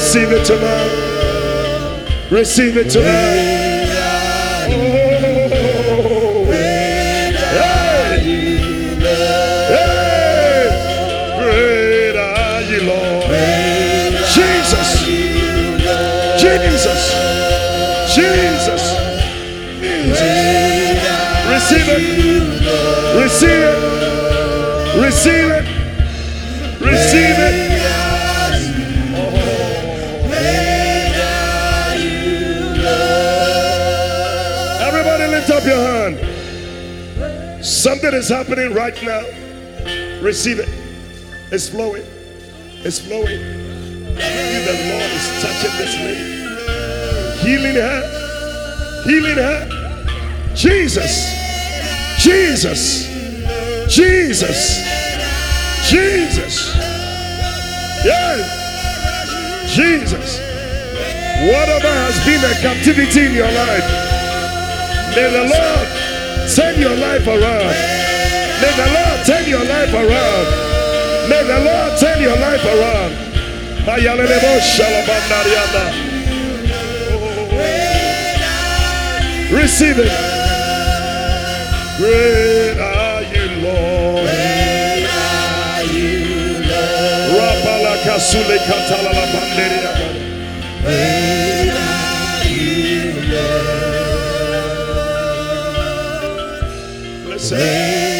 Receive it tonight. Receive it tonight. Oh. Great are you, Lord. Jesus. Jesus. Jesus. Receive it. Receive it. Receive it. Something is happening right now. Receive it. It's flowing. It's flowing. The Lord is touching this lady. Healing her. Healing her. Jesus. Jesus. Jesus. Jesus. Yes. Jesus. Whatever has been a captivity in your life, may the Lord turn your life around. May the Lord turn your life around. May the Lord turn your life around. Receive it. Great are you, Lord. Great are you, Rapala kasule katala la banderia. Listen.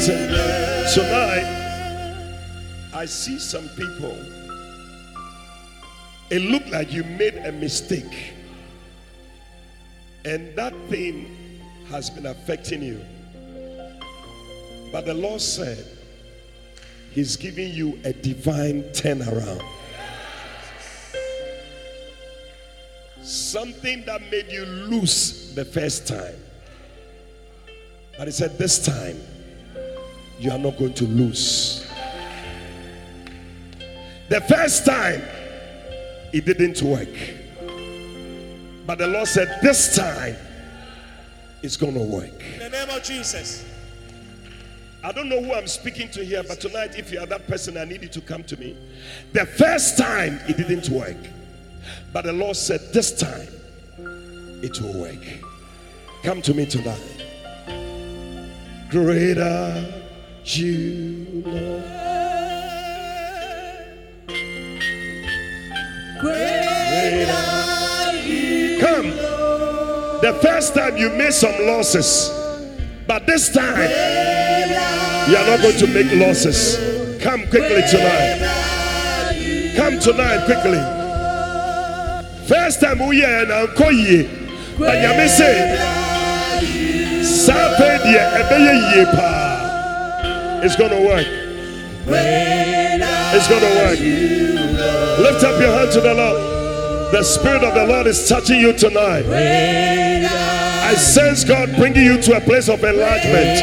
Listen. Tonight, I see some people. It looked like you made a mistake. And that thing has been affecting you. But the Lord said, He's giving you a divine turnaround. Something that made you lose the first time. But He said, This time, you are not going to lose. The first time, it didn't work. But the Lord said, This time, it's going to work.
In the name of Jesus.
I don't know who I'm speaking to here, but tonight, if you are that person, I need you to come to me. The first time it didn't work, but the Lord said, This time it will work. Come to me tonight. Greater you. Come. The first time you made some losses, but this time you are not going to make losses. Come quickly tonight. Come tonight quickly. First time we are now koye, but you may say, Sape die ebeye ye pa. It's gonna work. It's gonna work. Lift up your hand to the Lord. The Spirit of the Lord is touching you tonight. I sense God bringing you to a place of enlargement.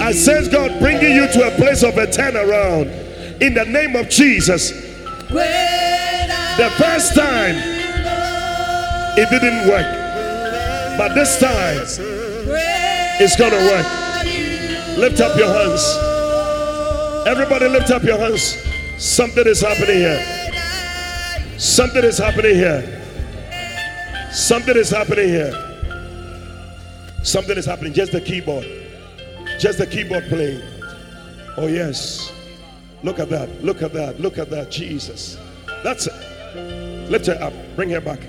I sense God bringing you to a place of a turnaround. In the name of Jesus. The first time it didn't work, but this time it's gonna work. Lift up your hands. Everybody, lift up your hands. Something is happening here. Something is happening here. Something is happening here. Something is happening. Just the keyboard. Just the keyboard playing. Oh, yes. Look at that. Look at that. Look at that. Jesus. That's it. Lift her up. Bring her back.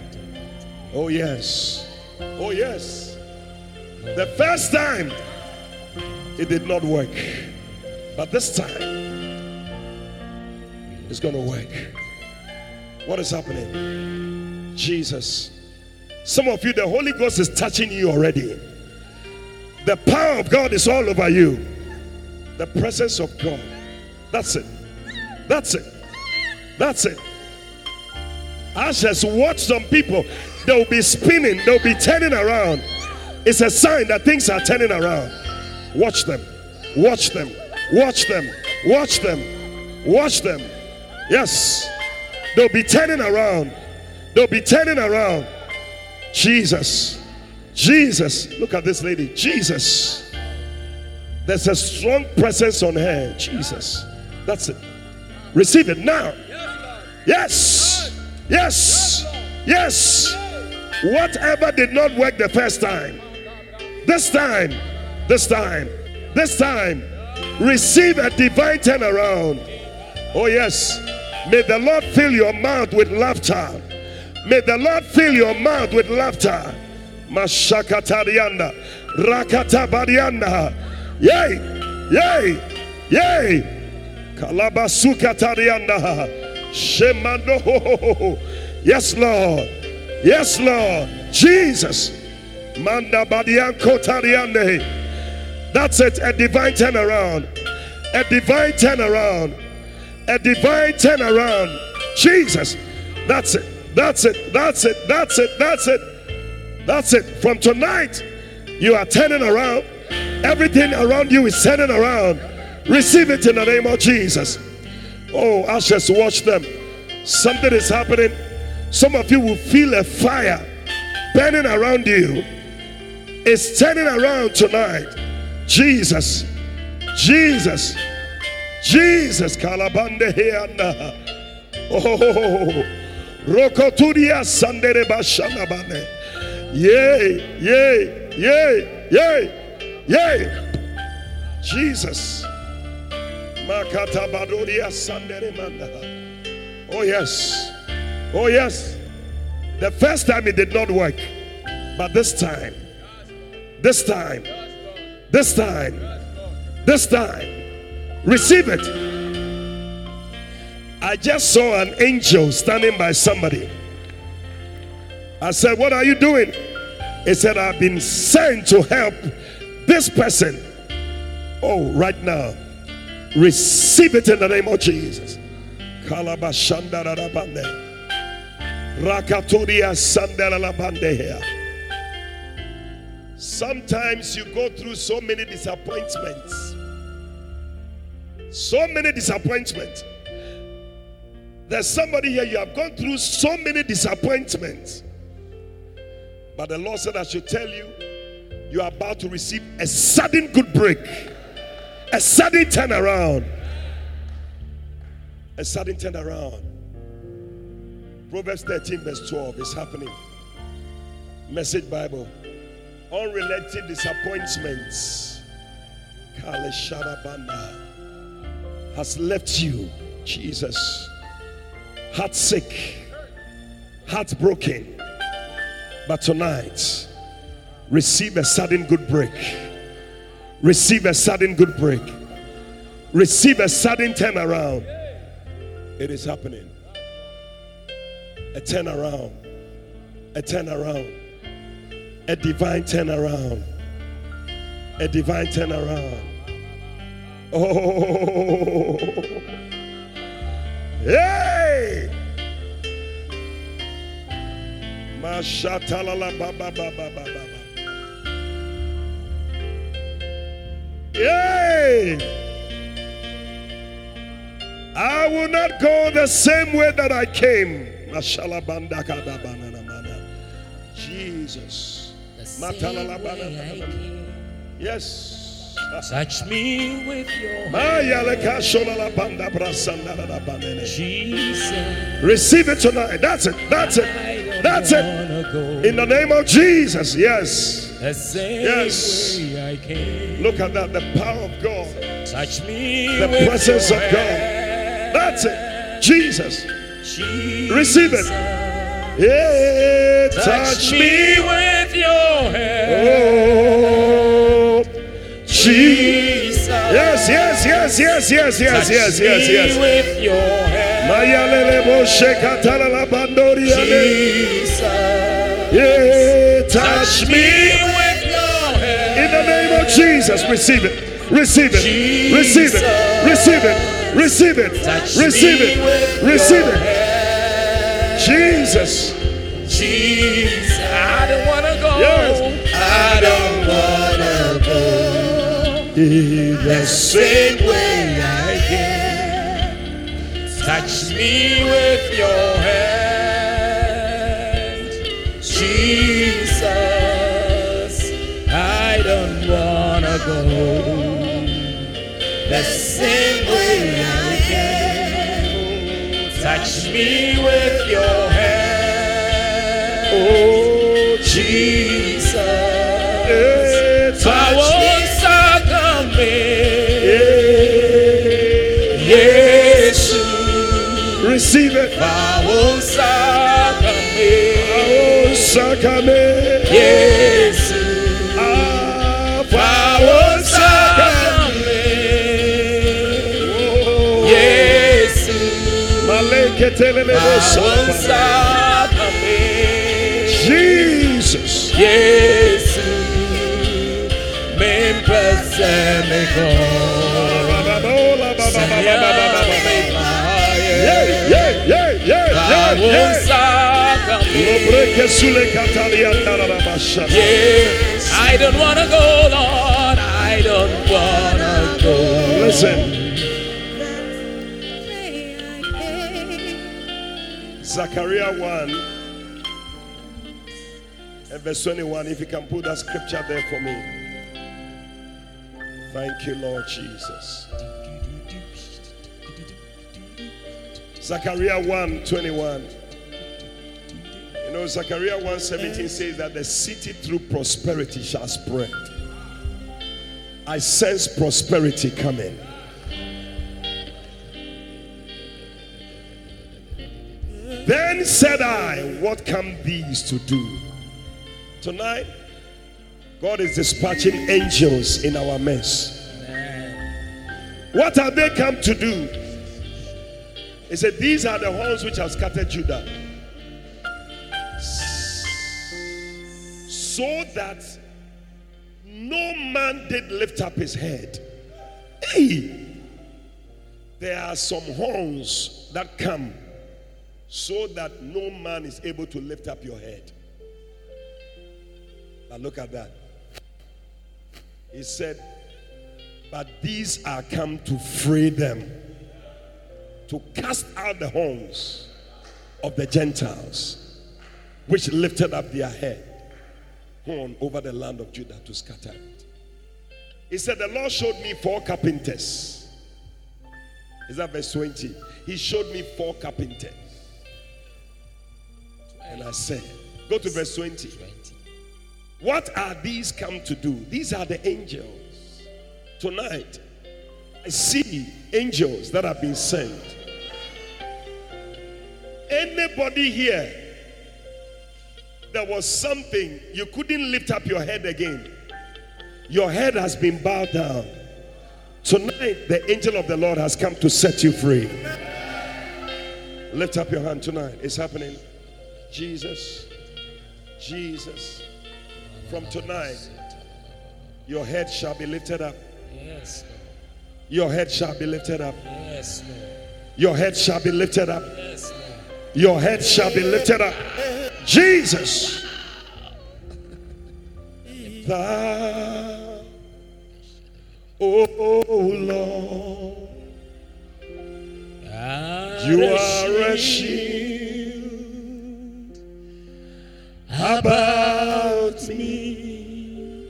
Oh, yes. Oh, yes. The first time it did not work. But this time it's going to work. What is happening? Jesus. Some of you, the Holy Ghost is touching you already. The power of God is all over you. The presence of God. That's it. That's it. That's it. I just watch some people. They'll be spinning, they'll be turning around. It's a sign that things are turning around. Watch them. Watch them. Watch them. Watch them. Watch them. Yes. They'll be turning around. They'll be turning around. Jesus. Jesus. Look at this lady. Jesus. There's a strong presence on her. Jesus. That's it. Receive it now. Yes. Yes. Yes. Whatever did not work the first time, this time, this time, this time, receive a divine turnaround. Oh, yes. May the Lord fill your mouth with laughter. May the Lord fill your mouth with laughter. Mashakatarianda. Rakatabarianda. Yay! Yay! Yay! Kalabasukatarianda. Shemando. Yes, Lord. Yes, Lord. Jesus. Manda Badianko Tariande. That's it. A divine turnaround. A divine turnaround. A divine turnaround. Jesus. That's it. That's it. That's it. That's it. That's it. That's it. From tonight, you are turning around. Everything around you is turning around. Receive it in the name of Jesus. Oh, I just watch them. Something is happening. Some of you will feel a fire burning around you. It's turning around tonight. Jesus. Jesus. Jesus. Kalabande heanda. Oh, Rokoturia Sandere Bashanabane. Yay, yay, yay, yay, yay. Jesus. Makata Badoria Sandere Manda. Oh, yes. Oh, yes. The first time it did not work, but this time, this time, this time, this time, receive it. I just saw an angel standing by somebody. I said, What are you doing? He said, I've been sent to help this person. Oh, right now. Receive it in the name of Jesus. Kalabashandarabande. Rakaturia Sandalalabande Sometimes you go through so many disappointments. So many disappointments. There's somebody here, you have gone through so many disappointments. But the Lord said, I should tell you, you are about to receive a sudden good break, a sudden turnaround. A sudden turnaround. Proverbs 13, verse 12 is happening. Message Bible. Unrelated disappointments. Has left you, Jesus. Heart sick, heartbroken. But tonight, receive a sudden good break. Receive a sudden good break. Receive a sudden turnaround. It is happening. A turnaround. A turnaround. A divine turnaround. A divine turnaround. Oh. Hey! Mashatalala baba. Yay! I will not go the same way that I came. Jesus. Yes.
Touch me with your Jesus.
Receive it tonight. That's it. That's it. That's it. In the name of Jesus. Yes. Yes. Look at that. The power of God.
Touch me.
The presence of God. That's it. Jesus. Receive it. Yeah, touch,
me with your hand.
Oh, Jesus. Yes, yes, yes, yes, yes, yes,
Touch
yes, yes,
me
yes.
with your hand.
Mayalele boshe katala la bandoria le.
Jesus.
Yeah,
Touch
touch
me with your hand.
In the name of Jesus, receive it. Receive it. Receive it. Receive it. Receive it.
Touch
Receive it. Receive it. Jesus.
Jesus. I don't want to go.
Yes.
I don't want to go
The
same way I came. Touch me with your hand. Jesus, I don't wanna go the same way again. Touch me with your hand,
Oh,
Jesus.
Jesus.
Power sakame,
Yeah.
Jesus.
Receive it.
Power sakame,
Oh, Sakame.
Jesus.
Katalia tararabasha.
I don't wanna go, Lord. I don't wanna go.
Listen. Zechariah 1 and verse 21. If you can put that scripture there for me. Thank you, Lord Jesus. Zechariah 1 21. You know, Zechariah 1 17 says that the city through prosperity shall spread. I sense prosperity coming. Then said I, What come these to do? Tonight, God is dispatching angels in our midst. What have they come to do? He said, These are the horns which have scattered Judah. So that no man did lift up his head. Hey! There are some horns that come so that no man is able to lift up your head. Now look at that. He said, But these are come to free them, to cast out the horns of the Gentiles, which lifted up their head, horn over the land of Judah to scatter it. He said, The Lord showed me four carpenters. Is that verse 20? He showed me four carpenters. And I said, Go to verse 20. What are these come to do? These are the angels. Tonight, I see angels that have been sent. Anybody here, there was something you couldn't lift up your head again. Your head has been bowed down. Tonight, the angel of the Lord has come to set you free. Lift up your hand tonight. It's happening. Jesus, Jesus. From tonight, your head shall be lifted up.
Yes,
Your head shall be lifted up.
yes, Lord.
Your head shall be lifted up.
Yes, Lord.
Your head shall be lifted up. Jesus. Thou, oh Lord, ah, you are a shield about me.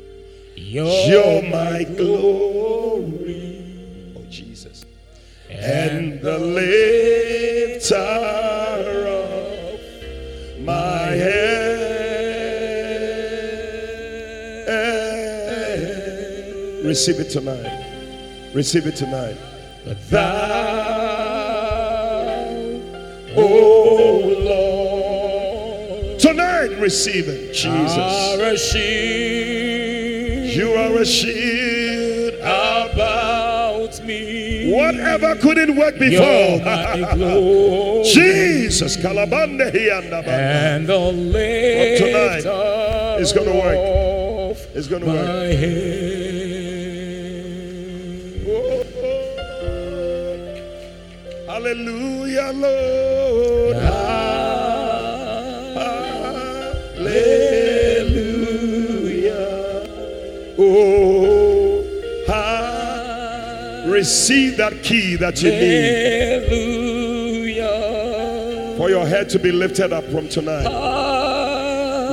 You're my glory. Oh, Jesus. And the lifter of my head. Receive it tonight. Receive it tonight. But thou, oh. Tonight, receive it, Jesus.
Ah, are a shield
You are a shield.
about me.
Whatever couldn't work before. Jesus. Kalabande.
And the
tonight, it's gonna work. It's going to work.
head.
Hallelujah, Lord. Receive that key that you need
Hallelujah.
for your head to be lifted up from tonight.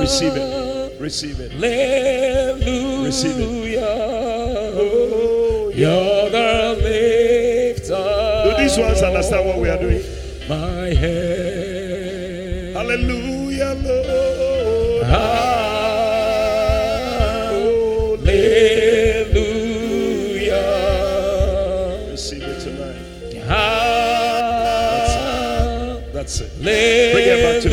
Receive it. Receive it.
Hallelujah.
Receive it.
Oh, You're the lifter.
Do these ones understand what we are doing?
My head.
Hallelujah, Lord.
Hallelujah.
That's it. Bring it back to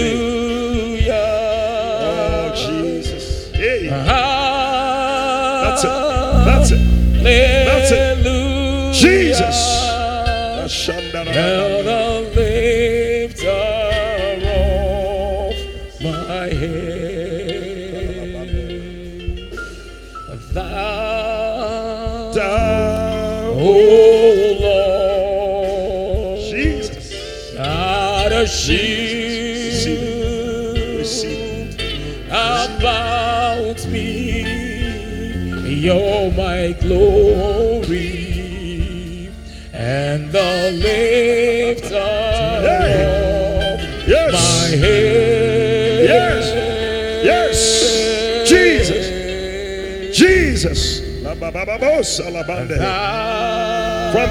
Jesus. From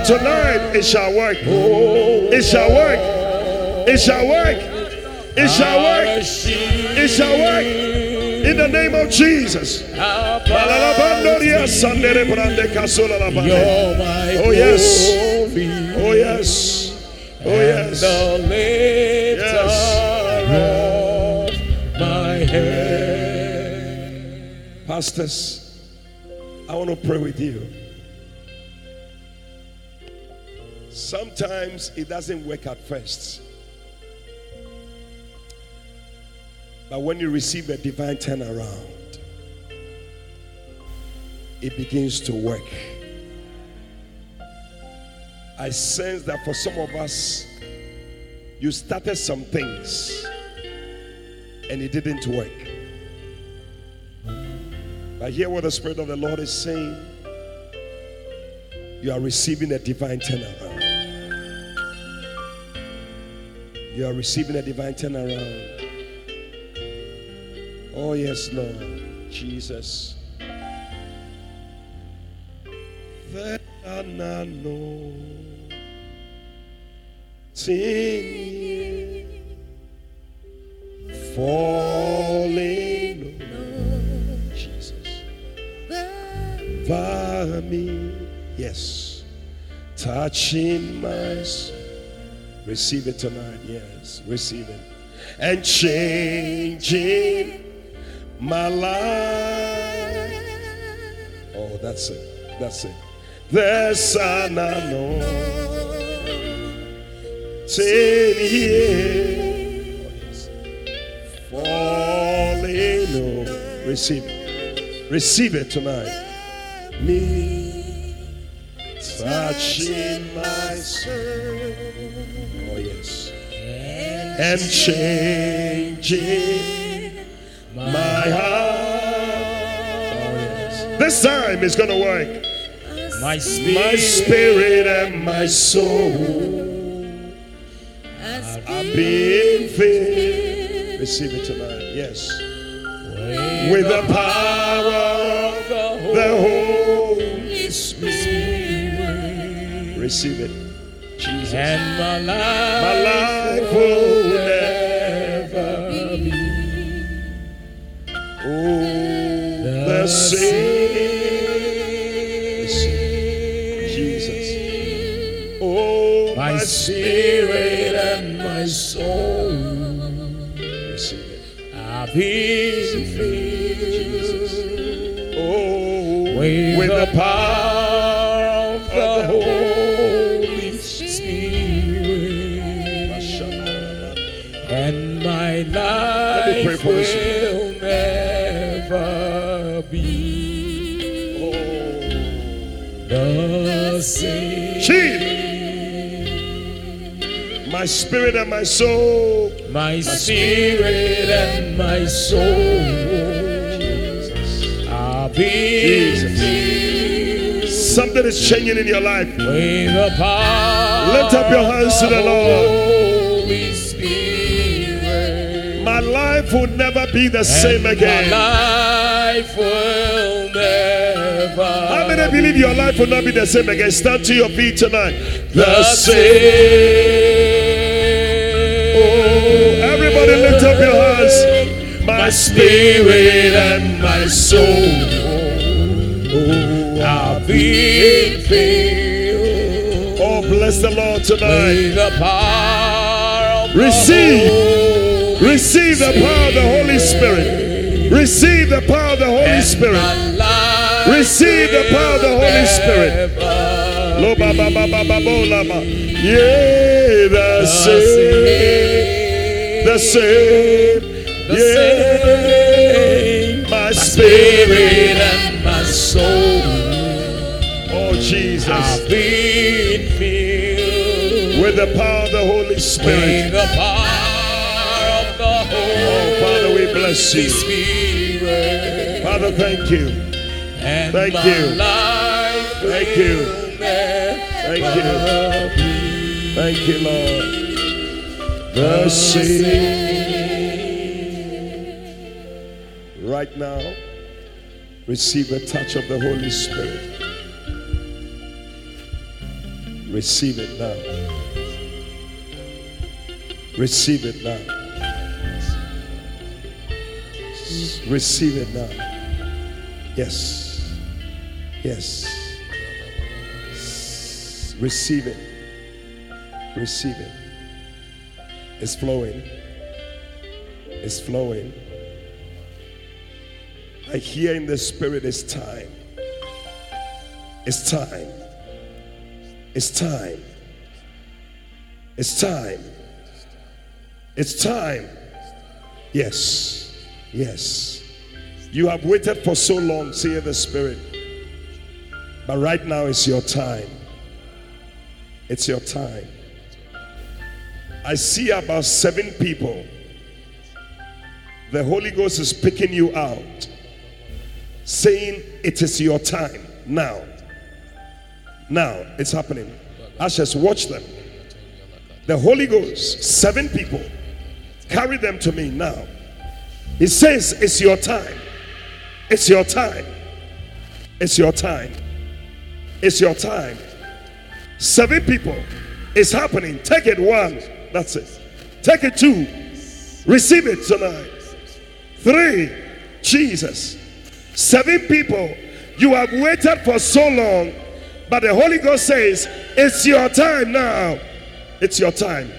tonight, it shall work. It shall work. It shall work. It shall work. It shall work. In the name of Jesus. Balalabandoria sandere brande kasola la bande.
You're my
Oh, yes. Oh, yes. Oh, yes. Yes.
of my head.
Pastors, to pray with you. Sometimes it doesn't work at first. But when you receive a divine turnaround, it begins to work. I sense that for some of us, you started some things and it didn't work. But hear what the Spirit of the Lord is saying. You are receiving a divine turnaround. You are receiving a divine turnaround. Oh, yes, Lord. Jesus. There are no singing, falling, By me, yes, touching my soul. Receive it tonight, yes, receive it, and changing my life. Oh, that's it, that's it. There's an anointing here. Oh, yes. Falling, oh, receive it, receive it tonight. Me touching my soul. Oh, yes. And changing my heart. Oh, yes. This time it's going to work.
My spirit,
My spirit and my soul are being filled. Receive it tonight. Yes. With the power of the Holy Receive it. Jesus.
and my life,
My life will
never be
Oh, the same. Jesus. Oh,
my spirit and my soul
Receive it.
are being filled
Oh,
with,
with
the
the
power
Jesus. My spirit and my soul.
My spirit and my soul are being filled
Something is changing in your life.
with the power
Lift up your hands to the Lord. My life will never be the same again.
My life will.
Many believe your life will not be the same again? Stand to your feet tonight.
the
same. Oh, everybody lift up your hands. My
spirit and my soul oh, been filled
Oh, bless the Lord tonight.
the power
Receive. Receive the power of the Holy Spirit. Receive the power of the Holy Spirit. Receive the power of the Holy Spirit. Yeah, the same, the same,
the
yeah. My
Spirit
spirit,
and my soul
oh Jesus,
have been filled
with the power of the Holy
with
Spirit.
the power of the
Oh, Father, we bless you.
Spirit.
Father, thank you,
And
Thank you. Thank you. thank you, thank you, Lord. The same. Right now, receive a touch of the Holy Spirit. Receive it now. Receive it now. Receive it now. Yes. Yes. Receive it. Receive it. It's flowing. It's flowing. I hear in the spirit it's time. It's time. It's time. It's time. It's time. Yes. Yes. You have waited for so long, say the Spirit. But right now is your time. It's your time. I see about seven people. The Holy Ghost is picking you out, saying, It is your time now. Now it's happening. Ushers, watch them. The Holy Ghost, seven people, carry them to me now. He says, It's your time. It's your time. It's your time. It's your time. Seven people. It's happening. Take it one. That's it. Take it two. Receive it tonight. Three. Jesus. Seven people. You have waited for so long, but the Holy Ghost says, It's your time now. It's your time.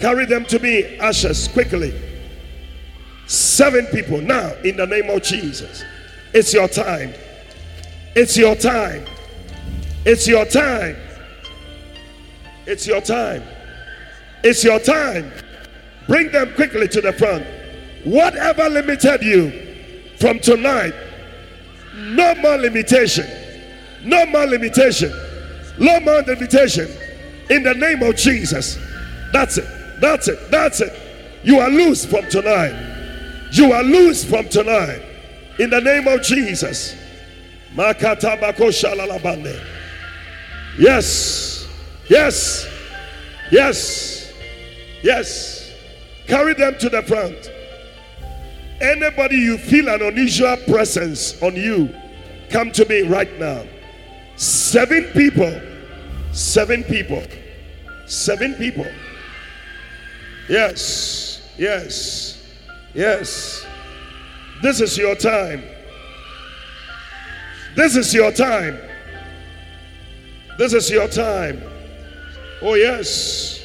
Carry them to me, ashes, quickly. Seven people now, in the name of Jesus. It's your time. It's your time. It's your time. It's your time. It's your time. Bring them quickly to the front. Whatever limited you from tonight, no more limitation. No more limitation. No more limitation. In the name of Jesus. That's it. That's it. That's it. You are loose from tonight. You are loose from tonight. In the name of Jesus. Makatabako shalalabande. Yes. Yes. Yes. Yes. Carry them to the front. Anybody you feel an unusual presence on you, come to me right now. Seven people. Seven people. Seven people. Yes. Yes. Yes. This is your time. This is your time. This is your time. Oh, yes.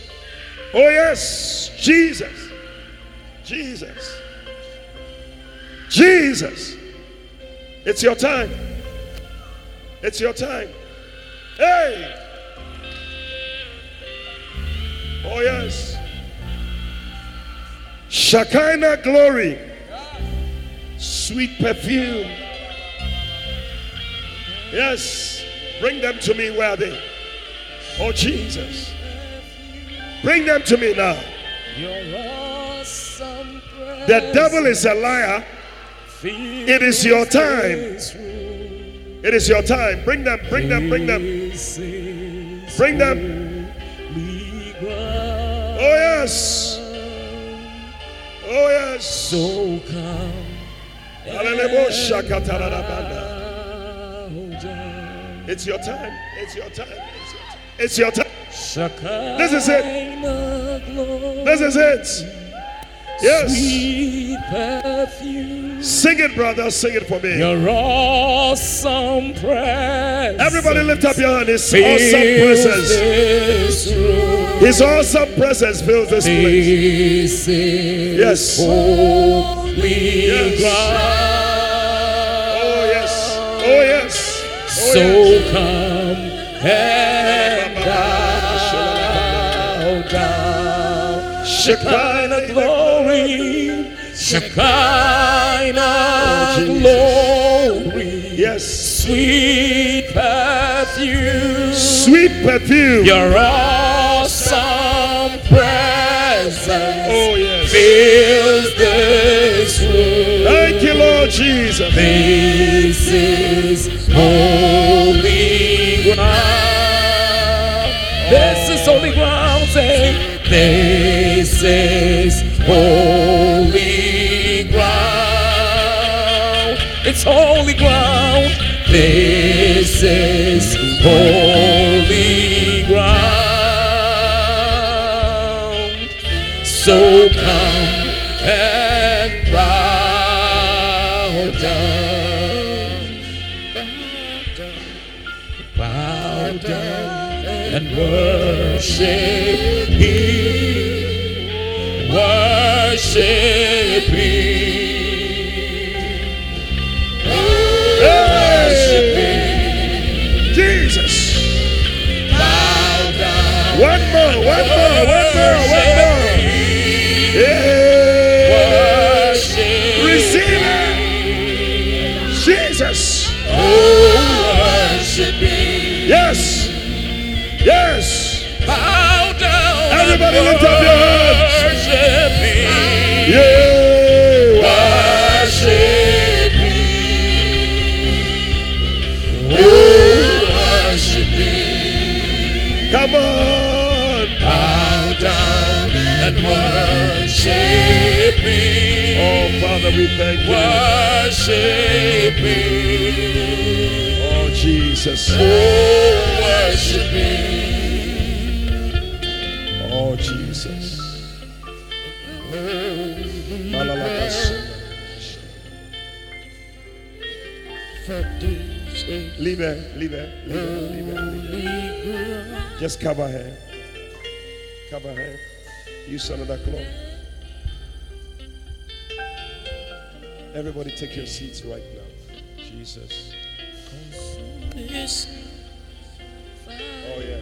Oh, yes. Jesus. Jesus. Jesus. It's your time. It's your time. Hey. Oh, yes. Shekinah glory. Sweet perfume. Yes. Bring them to me where are they? Oh, Jesus. Bring them to me now. The devil is a liar. It is your time. It is your time. Bring them, bring them, bring them. Bring them. Oh, yes. Oh, yes.
So come.
It's your time. It's your time. It's your time. It's your time. This is it. This is it. Yes. Sing it, brother. Sing it for me.
Your awesome presence.
Everybody lift up your hand. His awesome presence. His awesome presence fills this place.
This
Yes.
holy
Yes.
ground.
Oh, yes. Oh, yes. Oh,
So come and bow down. Shekinah glory, Shekinah
Oh,
glory,
Yes.
sweet perfume.
Sweet perfume.
Your awesome presence
Oh, yes.
fills this room.
Thank you, Lord Jesus.
This is holy This holy ground. So come and bow down. Bow down and worship Him. Worship Worship
me.
Oh,
Jesus.
Oh, worship Him.
Oh, Jesus. Leave her, leave her, leave her, leave her, leave her. Just cover her. Cover her. Use another cloth. Everybody take your seats right now. Jesus. Oh, yeah.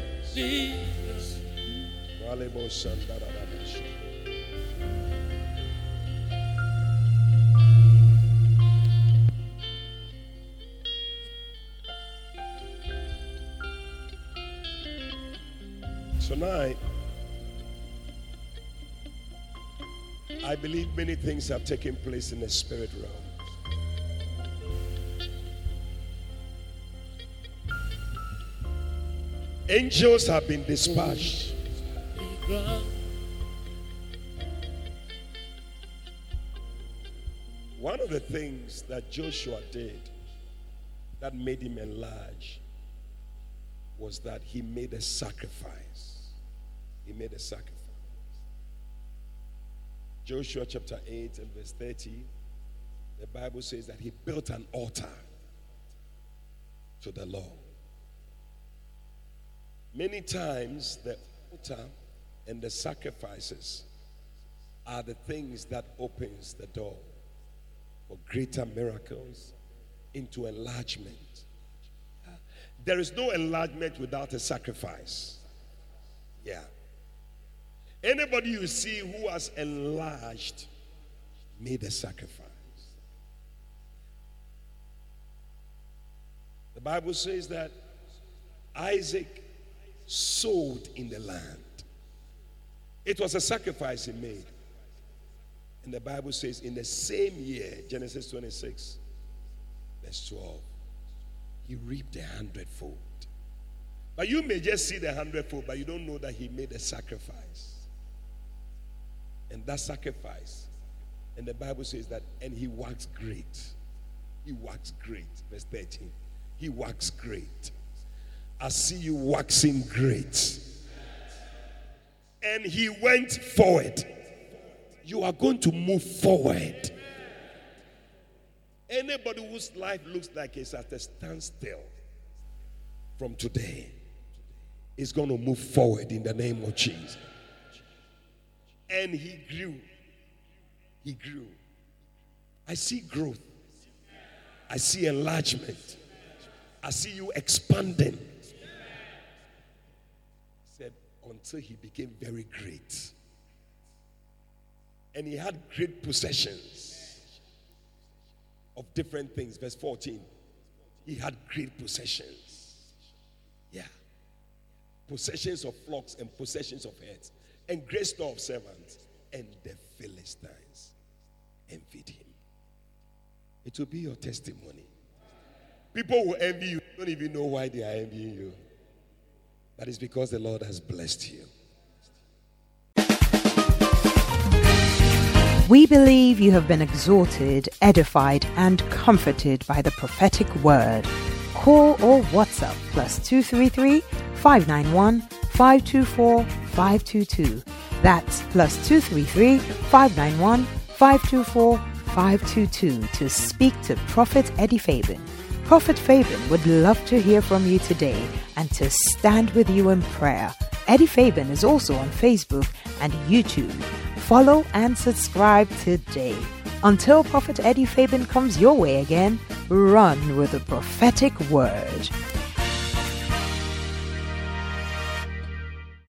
Believe many things have taken place in the spirit realm. Angels have been dispatched. One of the things that Joshua did that made him enlarge was that he made a sacrifice. He made a sacrifice. Joshua chapter 8 and verse 30, the Bible says that he built an altar to the Lord. Many times, the altar and the sacrifices are the things that opens the door for greater miracles into enlargement. There is no enlargement without a sacrifice. Yeah. Anybody you see who has enlarged made a sacrifice. The Bible says that Isaac sowed in the land. It was a sacrifice he made. And the Bible says in the same year, Genesis 26, verse 12, he reaped a hundredfold. But you may just see the hundredfold, but you don't know that he made a sacrifice. And that sacrifice And the Bible says that, and he works great. He works great. Verse 13. He works great. I see you waxing great. And he went forward. You are going to move forward. Anybody whose life looks like it's at a standstill from today is going to move forward in the name of Jesus. And he grew. He grew. I see growth. I see enlargement. I see you expanding. Said until he became very great. And he had great possessions of different things. Verse 14. He had great possessions. Yeah. Possessions of flocks and possessions of herds and store of servants. And the Philistines envied him. It will be your testimony. People will envy you. You don't even know why they are envying you. That is because the Lord has blessed you.
We believe you have been exhorted, edified, and comforted by the prophetic word. Call or WhatsApp plus 233 591 524 522. That's plus 233 591 524 522 to speak to Prophet Eddie Fabin. Prophet Fabin would love to hear from you today and to stand with you in prayer. Eddie Fabin is also on Facebook and YouTube. Follow and subscribe today. Until Prophet Eddie Fabin comes your way again, run with a prophetic word.